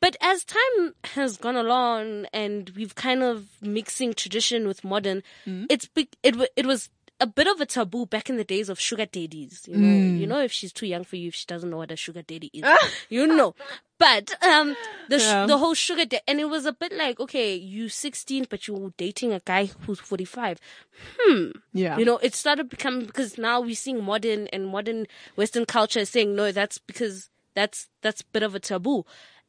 Speaker 3: But as time has gone along and we've kind of mixing tradition with modern,
Speaker 2: Mm.
Speaker 3: it's big, it it was a bit of a taboo back in the days of sugar daddies. You know,
Speaker 2: Mm.
Speaker 3: you know if she's too young for you, if she doesn't know what a sugar daddy is, [laughs] you know. But um, the sh-
Speaker 2: Yeah.
Speaker 3: the whole sugar daddy, and it was a bit like, okay, you 16, but you're dating a guy who's 45. Hmm.
Speaker 2: yeah.
Speaker 3: You know, it started becoming because now we're seeing modern and modern Western culture saying no, that's because that's that's a bit of a taboo,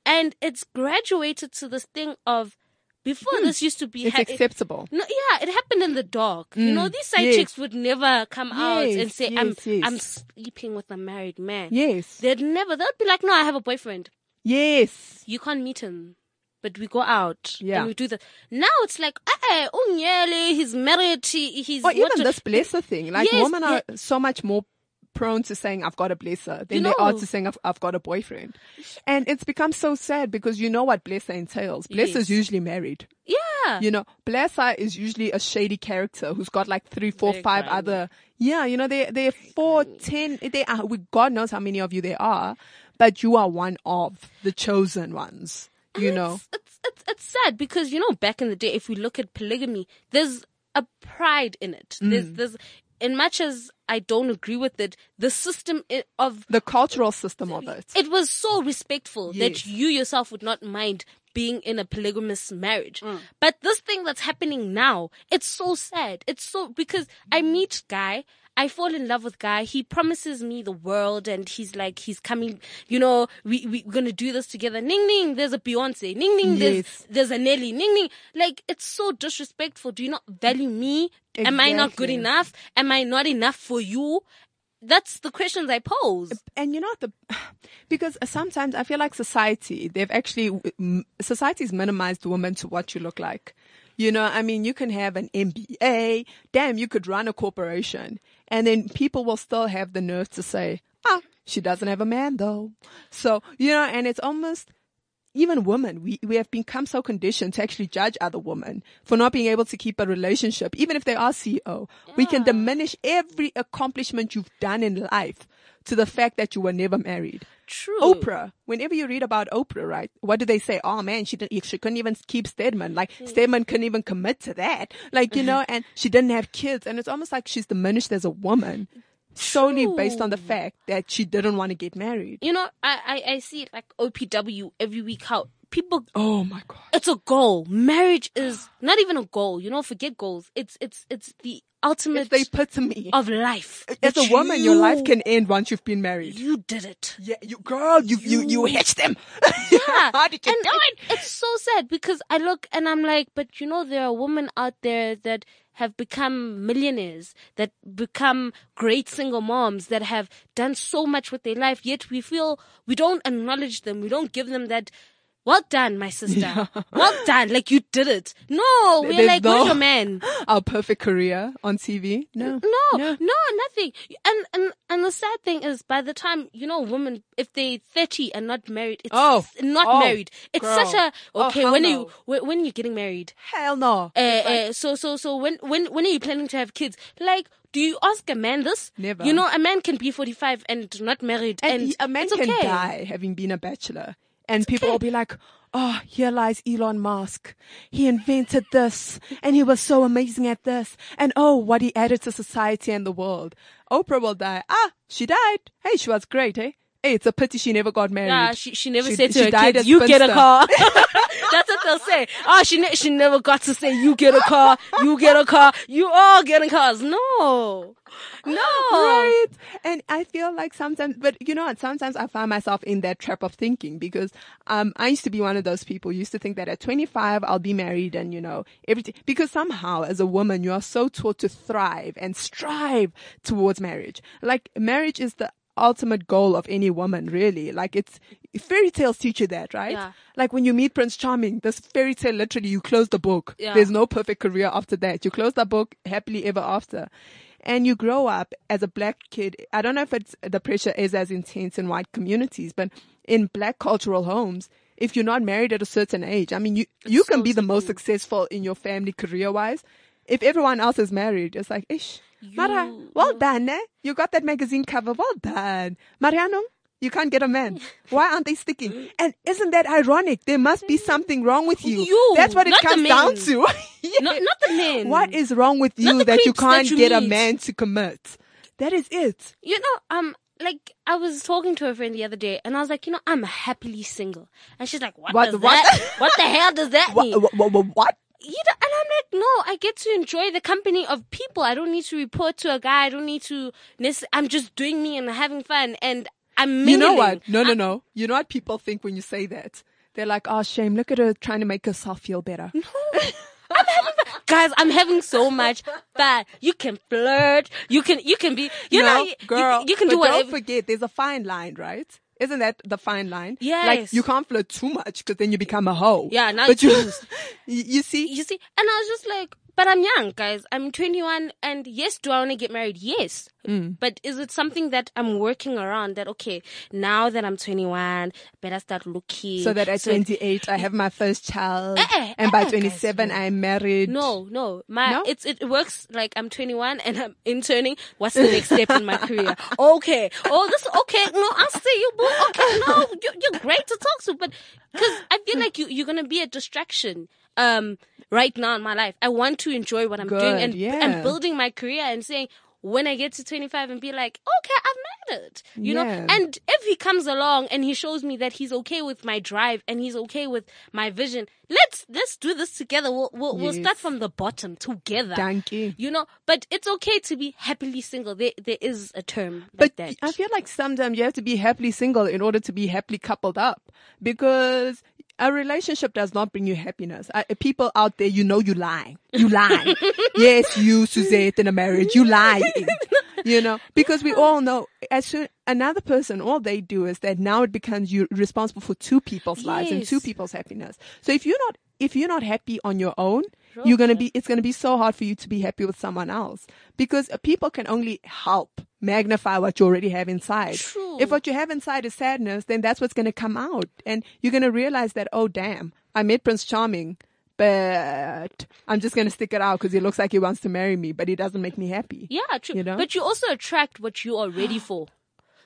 Speaker 3: and it's graduated to this thing of before this used to be
Speaker 2: Hmm. it's
Speaker 3: ha-
Speaker 2: acceptable.
Speaker 3: no, yeah, it happened in the dark. You know, these side
Speaker 2: Mm. yes.
Speaker 3: chicks would never come out and
Speaker 2: Yes,
Speaker 3: say, "I'm
Speaker 2: yes, yes.
Speaker 3: I'm sleeping with a married man."
Speaker 2: Yes.
Speaker 3: They'd never. They'd be like, "No, I have a boyfriend.
Speaker 2: Yes.
Speaker 3: You can't meet him." But we go out
Speaker 2: Yeah.
Speaker 3: and we do that. Now it's like, eh, oh, yeah, he's married. He, he's
Speaker 2: Or even
Speaker 3: what-
Speaker 2: this blesser thing. Like
Speaker 3: Yes,
Speaker 2: women are so much more prone to saying I've got a blesser than
Speaker 3: You
Speaker 2: they are
Speaker 3: know.
Speaker 2: to saying I've, I've got a boyfriend. And it's become so sad because you know what blesser entails. Blesser's
Speaker 3: Yes.
Speaker 2: usually married.
Speaker 3: Yeah.
Speaker 2: You know, blesser is usually a shady character who's got like three, four,
Speaker 3: Very
Speaker 2: five other. Yeah, you know, they they're four, ten. They are. We God knows how many of you there are, but you are one of the chosen ones. You know,
Speaker 3: it's, it's it's it's sad because you know back in the day, if we look at polygamy, there's a pride in it.
Speaker 2: Mm.
Speaker 3: There's there's in much as I don't agree with it, the system of
Speaker 2: the cultural system of it.
Speaker 3: it was so respectful
Speaker 2: Yes.
Speaker 3: that you yourself would not mind being in a polygamous marriage.
Speaker 2: Mm.
Speaker 3: But this thing that's happening now, it's so sad. It's so because I meet guy, I fall in love with guy. He promises me the world, and he's like, he's coming. You know, we we- we're gonna do this together. Ning ning, there's a Beyonce. Ning ning, there's
Speaker 2: Yes.
Speaker 3: there's a Nelly. Ning ning, like it's so disrespectful. Do you not value me? Am I not good enough? Am I not enough for you? That's the questions I pose.
Speaker 2: and you know the [sighs] because sometimes I feel like society they've actually society's minimized women to what you look like. You know, I mean, you can have an MBA, damn, you could run a corporation, and then people will still have the nerve to say, "Ah, she doesn't have a man though." So you know, and it's almost even women, we, we have become so conditioned to actually judge other women for not being able to keep a relationship, even if they are CEO. We can diminish every accomplishment you've done in life to the fact that you were never married.
Speaker 3: True.
Speaker 2: Oprah, whenever you read about Oprah, right? What do they say? Oh man, she didn't, she couldn't even keep Stedman. Like hmm. Stedman couldn't even commit to that. Like, you know, [laughs] and she didn't have kids. And it's almost like she's diminished as a woman solely based on the fact that she didn't want to get married.
Speaker 3: You know, I, I, I see it like OPW every week how people
Speaker 2: Oh my God.
Speaker 3: it's a goal. Marriage is not even a goal. You know, forget goals. It's it's it's the ultimate
Speaker 2: It's the epitome.
Speaker 3: of life.
Speaker 2: As a woman, your life can end once you've been married.
Speaker 3: You did it.
Speaker 2: Yeah, you girl, you you you hitched them.
Speaker 3: Yeah. [laughs]
Speaker 2: How did you
Speaker 3: and
Speaker 2: do it?
Speaker 3: It's so sad because I look and I'm like, but you know, there are women out there that have become millionaires, that become great single moms, that have done so much with their life, yet we feel we don't acknowledge them. We don't give them that. Well done, my sister. Well done. Like you did it. No, we're
Speaker 2: There's
Speaker 3: like,
Speaker 2: no-
Speaker 3: where's your man? [laughs]
Speaker 2: Our perfect career on TV. No,
Speaker 3: No, no, nothing. And and and the sad thing is, by the time you know, women, if they thirty and not married, it's
Speaker 2: Oh,
Speaker 3: not
Speaker 2: oh,
Speaker 3: married. It's
Speaker 2: girl.
Speaker 3: such a
Speaker 2: Oh,
Speaker 3: okay.
Speaker 2: hell
Speaker 3: when are you when, when are you getting married?
Speaker 2: hell no.
Speaker 3: Uh, uh, so so so when when when are you planning to have kids? Like, do you ask a man this?
Speaker 2: Never.
Speaker 3: You know, a man can be forty five and not married, and,
Speaker 2: and, a man can
Speaker 3: okay.
Speaker 2: die having been a bachelor, and people will be like, "Oh, here lies Elon Musk. He invented this, and he was so amazing at this, and oh, what he added to society and the world." Oprah will die. Ah, she died. Hey, she was great, eh? Hey, it's a pity she never got married.
Speaker 3: Yeah, she she never
Speaker 2: She-
Speaker 3: said to
Speaker 2: she
Speaker 3: her
Speaker 2: died
Speaker 3: kids, "You get a car." [laughs] [laughs] That's what they'll say. Oh, she ne- she never got to say, "You get a car, you get a car, you all getting cars." No, no.
Speaker 2: Right. And I feel like sometimes, but you know what? Sometimes I find myself in that trap of thinking because, um, I used to be one of those people used to think that at 25, I'll be married and, you know, everything, because somehow as a woman, you are so taught to thrive and strive towards marriage. Like marriage is the ultimate goal of any woman, really. Like it's, fairy tales teach you that, right?
Speaker 3: Yeah.
Speaker 2: Like when you meet Prince Charming, this fairy tale literally, you close the book.
Speaker 3: Yeah.
Speaker 2: There's no perfect career after that. You close the book happily ever after. And you grow up as a black kid. I don't know if it's the pressure is as intense in white communities, but in black cultural homes, if you're not married at a certain age, I mean, you, you can
Speaker 3: so
Speaker 2: be the most successful in your family career wise. If everyone else is married, it's like, ish. Mara,
Speaker 3: You-
Speaker 2: well done, eh? You got that magazine cover. Well done. Mariano, you can't get a man. [laughs] Why aren't they sticking? And isn't that ironic? There must be something wrong with you.
Speaker 3: You,
Speaker 2: That's what it comes down to. Yeah.
Speaker 3: Not not the [laughs] men.
Speaker 2: What is wrong with you that you can't
Speaker 3: you
Speaker 2: get a man to commit? That is it.
Speaker 3: You know, um, like I was talking to a friend the other day, and I was like, you know, I'm happily single, and she's like, what,
Speaker 2: What-
Speaker 3: does
Speaker 2: what?
Speaker 3: that? what the hell does that [laughs] mean?
Speaker 2: What, what, what?
Speaker 3: You know, and I'm like, no, I get to enjoy the company of people. I don't need to report to a guy. I don't need to. necess- I'm just doing me and having fun, and I'm.
Speaker 2: You know what? No, no, no. You know what people think when you say that? They're like, oh, shame. Look at her trying to make herself feel better. No. I'm having fun. [laughs]
Speaker 3: guys, I'm having so much fun. You can flirt. You can, you can be, you
Speaker 2: no,
Speaker 3: know,
Speaker 2: girl.
Speaker 3: you, you can
Speaker 2: but
Speaker 3: do
Speaker 2: Don't forget, there's a fine line, right? Isn't that the fine line?
Speaker 3: Yes.
Speaker 2: Like you can't flirt too much because then you become a hoe.
Speaker 3: Yeah, now
Speaker 2: but
Speaker 3: you
Speaker 2: you, [laughs] you you see,
Speaker 3: You see, and I was just like, but I'm young, guys. I'm 21, and yes, do I want to get married? Yes.
Speaker 2: Mm.
Speaker 3: But is it something that I'm working around? That okay, now that I'm 21, better start looking.
Speaker 2: So that at 28 I have my first child,
Speaker 3: Eh, eh,
Speaker 2: and by
Speaker 3: eh, guys,
Speaker 2: 27
Speaker 3: no.
Speaker 2: I'm married.
Speaker 3: No, no. My
Speaker 2: No?
Speaker 3: it's it works like I'm 21 and I'm interning. What's the next step in my career? [laughs] Okay. Oh, this okay. No, I'll see you. Boo. Okay. No, you're, you're great to talk to, but because I feel [laughs] like you you're gonna be a distraction. Um, right now in my life, I want to enjoy what I'm doing and
Speaker 2: yeah.
Speaker 3: and building my career and saying. When I get to 25 and be like, okay, I've made it, you know, and if he comes along and he shows me that he's okay with my drive and he's okay with my vision, let's, let's do this together. We'll, we'll, we'll start from the bottom together.
Speaker 2: Thank you.
Speaker 3: You know, but it's okay to be happily single. There, there is a term
Speaker 2: But
Speaker 3: like that.
Speaker 2: I feel like sometimes you have to be happily single in order to be happily coupled up because a relationship does not bring you happiness. I, people out there, you know, you lie. You lie. [laughs] yes, you, Suzette, in a marriage, you lie. [laughs] You know, because we all know as soon another person, all they do is that now it becomes you responsible for two people's lives and two people's happiness. So if you're not, if you're not happy on your own, you're going to be, it's going to be so hard for you to be happy with someone else because uh, people can only help magnify what you already have inside.
Speaker 3: True.
Speaker 2: If what you have inside is sadness, then that's what's going to come out. And you're going to realize that, oh, damn, I met Prince Charming, but I'm just going to stick it out because he looks like he wants to marry me, but he doesn't make me happy.
Speaker 3: yeah, true.
Speaker 2: You know?
Speaker 3: But you also attract what you are ready [gasps] for.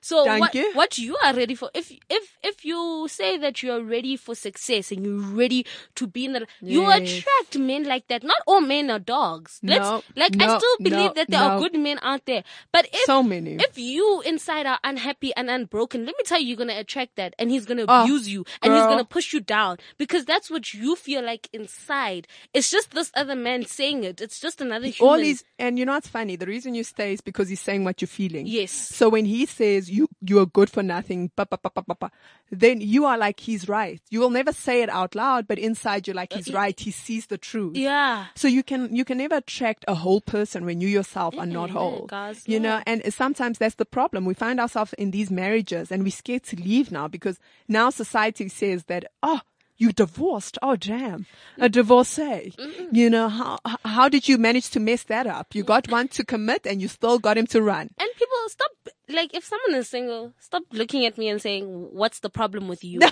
Speaker 3: So
Speaker 2: Thank
Speaker 3: what,
Speaker 2: you.
Speaker 3: what you are ready for, if, if, if you say that you are ready for success and you're ready to be in the, you attract men like that. Not all men are dogs. Let's,
Speaker 2: No,
Speaker 3: like, I still believe
Speaker 2: no,
Speaker 3: that there are good men out there. But if,
Speaker 2: So many.
Speaker 3: if you inside are unhappy and unbroken, let me tell you, you're gonna attract that, and he's gonna
Speaker 2: Oh,
Speaker 3: abuse you, and he's gonna push you down because that's what you feel like inside. It's just this other man saying it. It's just another human.
Speaker 2: all these, and you know what's funny? The reason you stay is because he's saying what you're feeling.
Speaker 3: Yes.
Speaker 2: So when he says you you are good for nothing, ba, ba, ba, ba, ba, ba, then you are like he's right. You will never say it out loud, but inside you're like uh, he's right. He sees the truth.
Speaker 3: yeah.
Speaker 2: So you can you can never attract a whole person when you yourself are not whole.
Speaker 3: guys,
Speaker 2: you know, and sometimes that's the problem. We find ourselves in these marriages and we're scared to leave now because now society says that oh you divorced. Oh damn, a mm. divorcee. You know how how did you manage to mess that up? You mm. got one to commit and you still got him to run.
Speaker 3: And people stop, like, if someone is single, stop looking at me and saying, "What's the problem with you?" [laughs]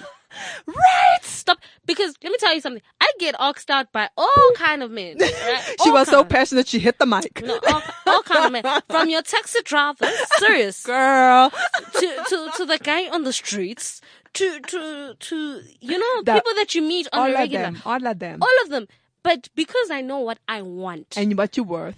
Speaker 2: Right.
Speaker 3: stop, because let me tell you something. I get oxed out by all kind of men. Right? [laughs]
Speaker 2: She
Speaker 3: All
Speaker 2: was so
Speaker 3: kind.
Speaker 2: passionate she hit the mic.
Speaker 3: No, all, all kind of men. [laughs] From your taxi driver, serious,
Speaker 2: Girl.
Speaker 3: to, to, to the guy on the streets, to, to, to, you know,
Speaker 2: The-
Speaker 3: people that you meet on
Speaker 2: All
Speaker 3: a
Speaker 2: of
Speaker 3: regular.
Speaker 2: them. All of them.
Speaker 3: All of them. But because I know what I want
Speaker 2: And what you're worth.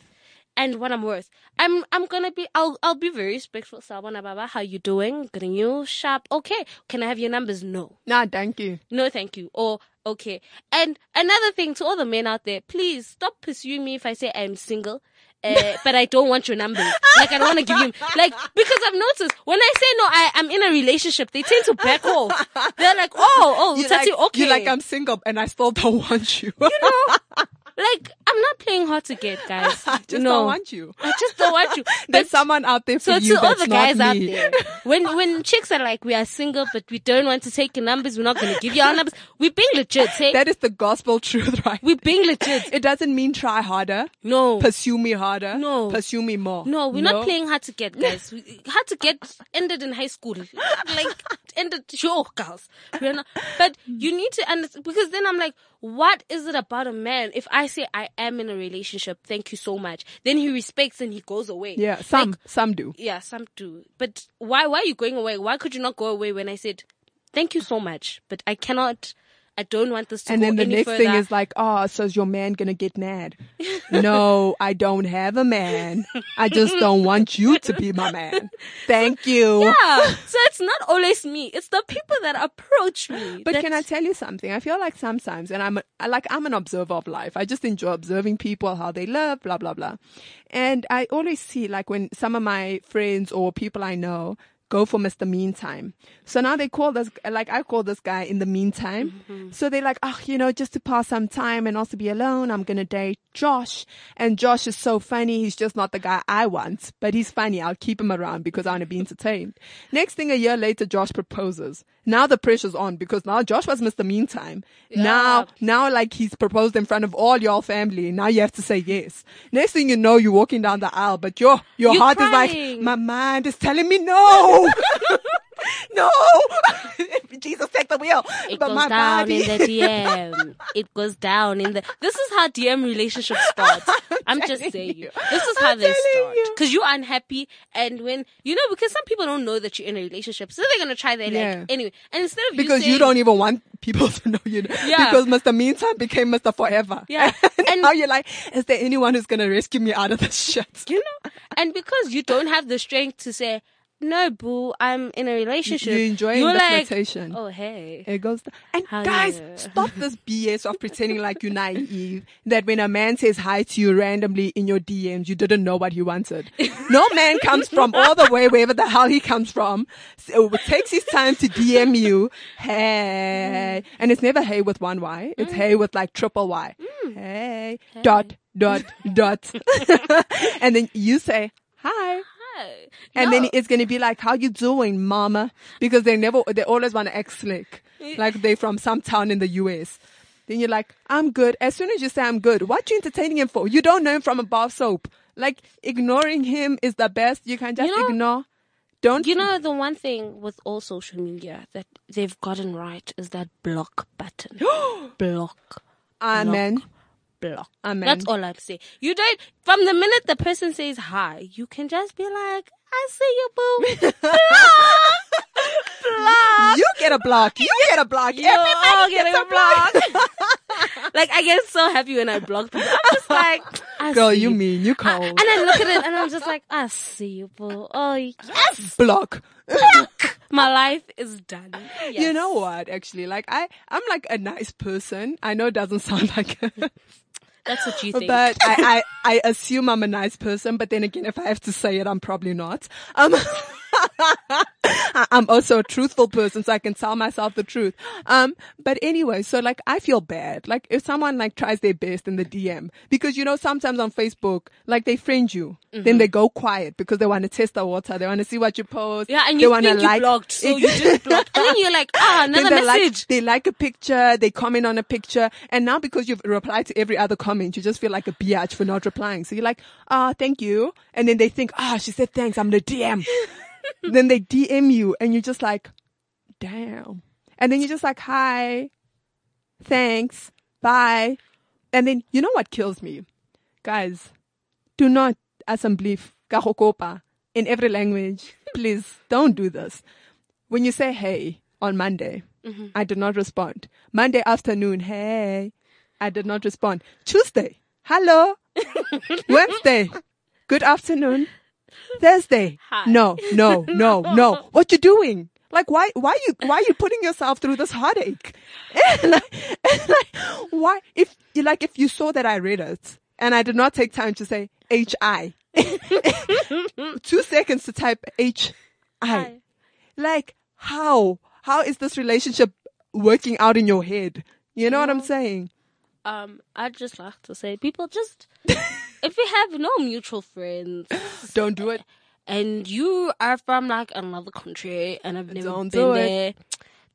Speaker 3: And what I'm worth, I'm I'm gonna be I'll I'll be very respectful. Sabana Baba, how you doing? Getting you sharp? Okay. Can I have your numbers? No.
Speaker 2: Nah, thank you.
Speaker 3: No, thank you. Or okay. And another thing to all the men out there, please stop pursuing me if I say I'm single. Uh, [laughs] but I don't want your number. Like I don't want to give you like because I've noticed when I say no, I I'm in a relationship. They tend to back off. They're like, oh, oh,
Speaker 2: You like,
Speaker 3: okay.
Speaker 2: You're like I'm single and I still don't [laughs] want you.
Speaker 3: you know, [laughs] like I'm not playing hard to get, guys. [laughs]
Speaker 2: I just
Speaker 3: no,
Speaker 2: don't want you.
Speaker 3: I just don't want you. [laughs]
Speaker 2: There's someone out there for
Speaker 3: so
Speaker 2: you
Speaker 3: to all the guys out there, [laughs] when when chicks are like, we are single, but we don't want to take your numbers, we're not going to give you our numbers. We being legit, hey?
Speaker 2: That is the gospel truth, right?
Speaker 3: we being legit.
Speaker 2: it doesn't mean try harder,
Speaker 3: No,
Speaker 2: pursue me harder,
Speaker 3: No.
Speaker 2: pursue me more.
Speaker 3: no, we're not playing hard to get, guys. We- Hard to get ended in high school, like ended. Sure, girls, we're not. But you need to understand because then I'm like, what is it about a man? If I say I am in a relationship, thank you so much, then he respects and he goes away.
Speaker 2: Yeah, some
Speaker 3: Like,
Speaker 2: some do.
Speaker 3: Yeah, some do. But why why are you going away? Why could you not go away when I said thank you so much, but I cannot I don't want this to
Speaker 2: And
Speaker 3: go And
Speaker 2: then the next
Speaker 3: further.
Speaker 2: thing is like, oh, so is your man gonna get mad? [laughs] no, I don't have a man. I just don't want you to be my man. Thank you.
Speaker 3: yeah. so it's not always me. It's the people that approach me.
Speaker 2: But can I tell you something? I feel like sometimes, and I'm a, I like I'm an observer of life. I just enjoy observing people, how they live, blah blah blah. And I always see like when some of my friends or people I know go for Mr. Meantime. So now they call this, like I call this guy in the meantime.
Speaker 3: Mm-hmm.
Speaker 2: So they're like, oh, you know, just to pass some time and also be alone, I'm going to date Josh. And Josh is so funny. He's just not the guy I want, but he's funny. I'll keep him around because I want to be entertained. Next thing a year later, Josh proposes. Now the pressure's on because now Josh was Mr. Meantime. Now, now like he's proposed in front of all your family. Now you have to say yes. Next thing you know, you're walking down the aisle, but your, your
Speaker 3: You're
Speaker 2: heart is like, my mind is telling me no. No. [laughs] [laughs] Jesus, take the wheel.
Speaker 3: It
Speaker 2: but
Speaker 3: goes
Speaker 2: my
Speaker 3: down
Speaker 2: body.
Speaker 3: in the DM. [laughs] it goes down in the. This is how DM relationships start. I'm, just saying.
Speaker 2: you.
Speaker 3: This is how
Speaker 2: I'm
Speaker 3: they start. Because you're unhappy, and when you know, because some people don't know that you're in a relationship, so they're gonna try their
Speaker 2: Yeah.
Speaker 3: like anyway. And instead of
Speaker 2: because
Speaker 3: you,
Speaker 2: you don't even want people to know you.
Speaker 3: Yeah.
Speaker 2: Because Mr. Meantime became Mr. Forever.
Speaker 3: Yeah.
Speaker 2: and
Speaker 3: And-
Speaker 2: now you're like, is there anyone who's going to rescue me out of this shit?
Speaker 3: you know, and because you don't have the strength to say. No, boo. I'm in a relationship.
Speaker 2: You're enjoying
Speaker 3: You're
Speaker 2: the
Speaker 3: like,
Speaker 2: flirtation.
Speaker 3: Oh, hey.
Speaker 2: It goes, and
Speaker 3: How
Speaker 2: guys, stop this BS of pretending like you're naive. That when a man says hi to you randomly in your DMs, you didn't know what he wanted. No man comes from all the way wherever the hell he comes from, so uh, takes his time to DM you, hey, and it's never hey with one Y, it's hey mm. with like triple Y, mm. hey, dot dot dot, [laughs] [laughs] and then you say hi. And
Speaker 3: No.
Speaker 2: then it's gonna be like, "How you doing, mama?" Because they never, they always want to act slick, like they from some town in the U.S. Then you're like, "I'm good." As soon as you say "I'm good," what you entertaining him for? You don't know him from a bar soap. Like ignoring him is the best. You can just
Speaker 3: You know-
Speaker 2: ignore. Don't
Speaker 3: You know, the one thing with all social media that they've gotten right is that block button. [gasps] block.
Speaker 2: Amen.
Speaker 3: Block.
Speaker 2: Amen.
Speaker 3: That's all I'd say. You don't, from the minute the person says hi, you can just be like, I see you, boo. block. [laughs] block.
Speaker 2: You get a block. You [laughs] get a block.
Speaker 3: All
Speaker 2: Everybody
Speaker 3: getting
Speaker 2: gets
Speaker 3: a block. [laughs] like, I get so happy when I block people. I'm just like, I
Speaker 2: Girl,
Speaker 3: see
Speaker 2: you mean you cold.
Speaker 3: And I look at it and I'm just like, I see you, boo. Oh, yes.
Speaker 2: block.
Speaker 3: My life is done. Yes.
Speaker 2: You know what? Actually, like I, I'm like a nice person. I know it doesn't sound like it.
Speaker 3: That's what you think.
Speaker 2: But I, I, [laughs] I assume I'm a nice person, but then again, if I have to say it, I'm probably not. Um, [laughs] [laughs] I'm also a truthful person, so I can tell myself the truth. Um, but anyway, so like I feel bad. Like if someone like tries their best in the DM, because you know sometimes on Facebook, like they friend you,
Speaker 3: Mm-hmm.
Speaker 2: then they go quiet because they want to test the water, they want to see what you post.
Speaker 3: yeah, and you think you
Speaker 2: like
Speaker 3: blocked, so you [laughs] didn't block. And then you're like, ah, another
Speaker 2: they like,
Speaker 3: message.
Speaker 2: they like a picture, they comment on a picture, and now because you've replied to every other comment, you just feel like a biatch for not replying. So you're like, ah, thank you. And then they think, ah, she said thanks, I'm gonna DM. Then they DM you, and you're just like, damn. And then you're just like, hi, thanks, bye. And then, you know what kills me? Guys, do not assembly kahokopa in every language. [laughs] Please don't do this. When you say hey on Monday, mm-hmm. I did not respond. Monday afternoon, hey, I did not respond. Tuesday, hello. [laughs] Wednesday, good afternoon. Thursday,
Speaker 3: Hi.
Speaker 2: no, no, [laughs] no, no. What you doing? Like why, why you, why you putting yourself through this heartache? [laughs] And like, and like, why, if you like, if you saw that I read it and I did not take time to say H I, [laughs] two seconds to type H I,
Speaker 3: Hi.
Speaker 2: like how, how is this relationship working out in your head? You know what I'm saying?
Speaker 3: Um, I'd just like to say, people just, if you have no mutual friends [laughs]
Speaker 2: Don't do it.
Speaker 3: and you are from like another country and I've never
Speaker 2: Don't
Speaker 3: been
Speaker 2: do it.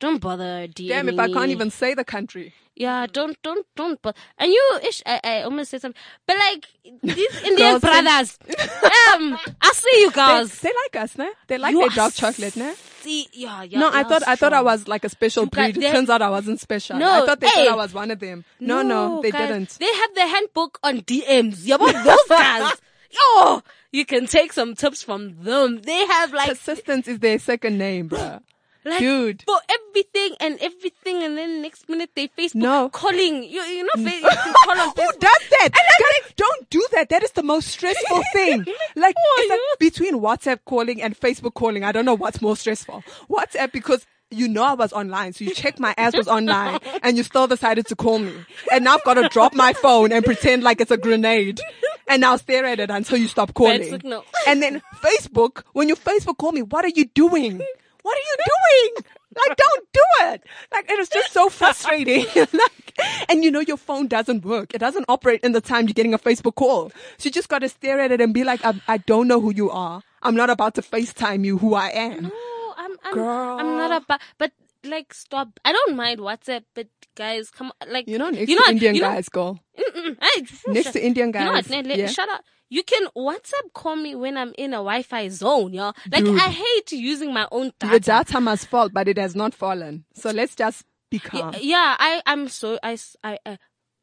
Speaker 3: Don't bother DMing
Speaker 2: Damn, if I can't
Speaker 3: me.
Speaker 2: even say the country.
Speaker 3: Yeah, don't, don't, don't. But and you, ish, I, I almost said something. But like these [laughs] Indian
Speaker 2: Girls
Speaker 3: brothers, [laughs] um, I see you guys.
Speaker 2: they like us, ne? They like
Speaker 3: You
Speaker 2: their dark chocolate, ne?
Speaker 3: See, yeah, yeah.
Speaker 2: No, I thought I thought I was like a special
Speaker 3: You
Speaker 2: breed. It turns out I wasn't special.
Speaker 3: No,
Speaker 2: I thought they
Speaker 3: hey.
Speaker 2: thought I was one of them. No, no, they
Speaker 3: guys,
Speaker 2: didn't.
Speaker 3: They have the handbook on DMs. Yeah, but those guys, [laughs] yo, you can take some tips from them. They have like,
Speaker 2: Persistence is their second name, bruh.
Speaker 3: Like
Speaker 2: Dude.
Speaker 3: for everything and everything, and then next minute they Facebook
Speaker 2: No.
Speaker 3: calling. You, you know, fa- you can call on [laughs]
Speaker 2: Who does that? Guys, don't do that. That is the most stressful [laughs] thing. Like, it's like between WhatsApp calling and Facebook calling, I don't know what's more stressful. WhatsApp because you know I was online, so you checked my ass was online, [laughs] and you still decided to call me. And now I've got to drop my phone and pretend like it's a grenade. and I'll stare at it until you stop calling. And then Facebook, when you Facebook call me, what are you doing? What are you doing? Like, don't do it. Like, it is just so frustrating. [laughs] like, and you know, your phone doesn't work. It doesn't operate in the time you're getting a Facebook call. So you just got to stare at it and be like, I, I don't know who you are. I'm not about to FaceTime you who I am.
Speaker 3: No, I'm, I'm,
Speaker 2: Girl.
Speaker 3: I'm not about, but like, stop. I don't mind WhatsApp, but guys, come on, like,
Speaker 2: You know, next
Speaker 3: you know
Speaker 2: to? Indian
Speaker 3: you know,
Speaker 2: guys.
Speaker 3: Hey,
Speaker 2: Next to Indian
Speaker 3: You know what?
Speaker 2: guys, yeah.
Speaker 3: Shut up. You can WhatsApp call me when I'm in a Wi-Fi zone, y'all. Like
Speaker 2: Dude.
Speaker 3: I hate using my own data.
Speaker 2: Your data must fall, but it has not fallen. So let's just be calm.
Speaker 3: Yeah, I I'm so I uh,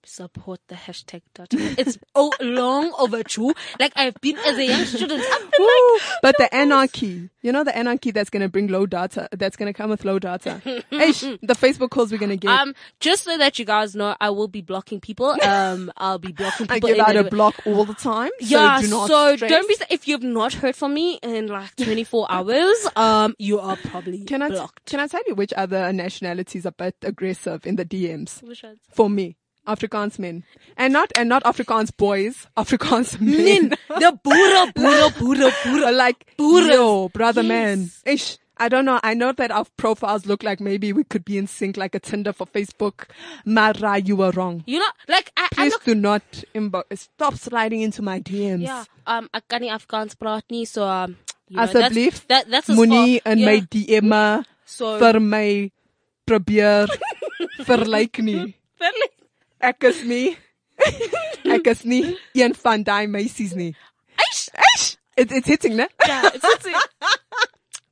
Speaker 3: support the hashtag data. It's oh long overdue. Like I've been as a young student.
Speaker 2: Woo.
Speaker 3: like,
Speaker 2: but the anarchy, you know, the anarchy that's going to bring low data, that's going to come with low data. The Facebook calls we're going to get.
Speaker 3: um, just so that you guys know, I will be blocking people. [laughs] Um, I'll be blocking
Speaker 2: I
Speaker 3: people.
Speaker 2: give
Speaker 3: in
Speaker 2: out a block all the time.
Speaker 3: Yeah,
Speaker 2: so do not
Speaker 3: so
Speaker 2: stress.
Speaker 3: don't be if you've not heard from me in like 24 [laughs] hours. Um, you are probably
Speaker 2: Can I, t-
Speaker 3: blocked.
Speaker 2: can I tell you which other nationalities are a bit aggressive in the DMs?
Speaker 3: Which ones?
Speaker 2: For me. Afrikaans men. And not, and not Afrikaans boys, Afrikaans men.
Speaker 3: The [laughs] boere, boere, boere, boere.
Speaker 2: like,
Speaker 3: Boeres.
Speaker 2: yo, brother man. Ish. I don't know. I know that our profiles look like maybe we could be in sync like a Tinder for Facebook. Mara, you were wrong.
Speaker 3: You know, like I, I
Speaker 2: Please
Speaker 3: look.
Speaker 2: do not inbo- stop sliding into my DMs.
Speaker 3: Yeah, um, kan nie Afrikaans praat nie, so um, you know,
Speaker 2: Asseblief,
Speaker 3: that's, that, that's as
Speaker 2: moenie in
Speaker 3: yeah,
Speaker 2: my DM
Speaker 3: so
Speaker 2: vir my probeer [laughs] verlyk nie.
Speaker 3: Really?
Speaker 2: Ek is nie ek is nie een van daai meisies nie.
Speaker 3: Eish,
Speaker 2: Eish, it, it's hitting, né?
Speaker 3: yeah, it's, it's,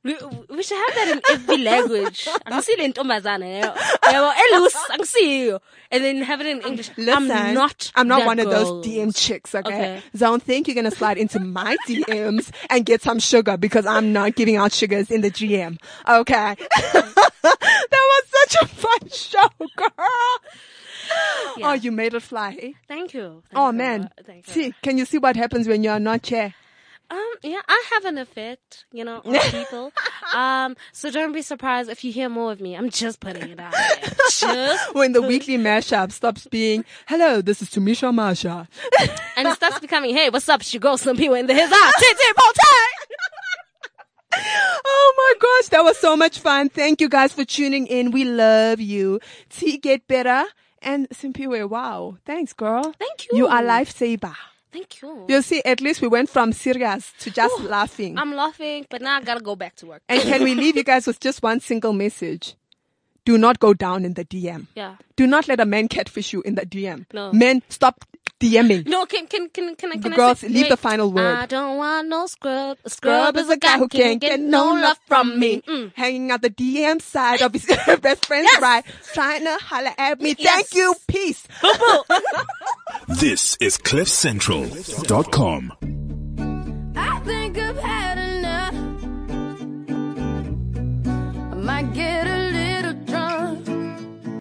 Speaker 3: we, we should have that in every [laughs] language. Angisi le ntombazana, yabo. Eh, yabo, elus, angisi. And then have it in English.
Speaker 2: Listen,
Speaker 3: I'm not
Speaker 2: I'm not one of those. DM chicks, okay?
Speaker 3: Okay.
Speaker 2: Don't think you're gonna slide into my [laughs] DMs and get some sugar because I'm not giving out sugars in the DM. Okay. [laughs] such a fun show, girl.
Speaker 3: Yeah.
Speaker 2: Oh, you made it fly. eh?
Speaker 3: Thank you. Thank
Speaker 2: Oh
Speaker 3: you.
Speaker 2: man.
Speaker 3: Thank you.
Speaker 2: See, can you see what happens when you are not here?
Speaker 3: Um, yeah, I have an effect, you know, on people. [laughs] um, so don't be surprised if you hear more of me. I'm just putting it out there. [laughs] Just,
Speaker 2: When the weekly mashup stops being, hello, this is Tumisho Masha.
Speaker 3: and it starts becoming, hey, what's up? She goes some people in the his eye.
Speaker 2: Oh my gosh, that was so much fun. Thank you guys for tuning in. We love you. T get better. And Simpiwe, wow. Thanks, girl.
Speaker 3: Thank you.
Speaker 2: You are lifesaver.
Speaker 3: Thank you.
Speaker 2: You see, at least we went from serious to just laughing.
Speaker 3: I'm laughing, but now I gotta go back to work.
Speaker 2: and can we leave you guys with just one single message? Do not go down in the DM.
Speaker 3: Yeah.
Speaker 2: Do not let a man catfish you in the DM.
Speaker 3: No.
Speaker 2: Men, stop DMing.
Speaker 3: No, can can can can I can
Speaker 2: The
Speaker 3: I
Speaker 2: girls,
Speaker 3: say,
Speaker 2: leave
Speaker 3: wait.
Speaker 2: the final word.
Speaker 3: I don't want no scrub. A
Speaker 2: Scrub is a guy who can't get no love from me.
Speaker 3: Mm.
Speaker 2: Hanging out the DM side of his [laughs] best friend's right. Trying to holler at me.
Speaker 3: Yes.
Speaker 2: Thank you. Peace. [laughs]
Speaker 1: This is CliffCentral.com.
Speaker 4: I think I've had enough. I might get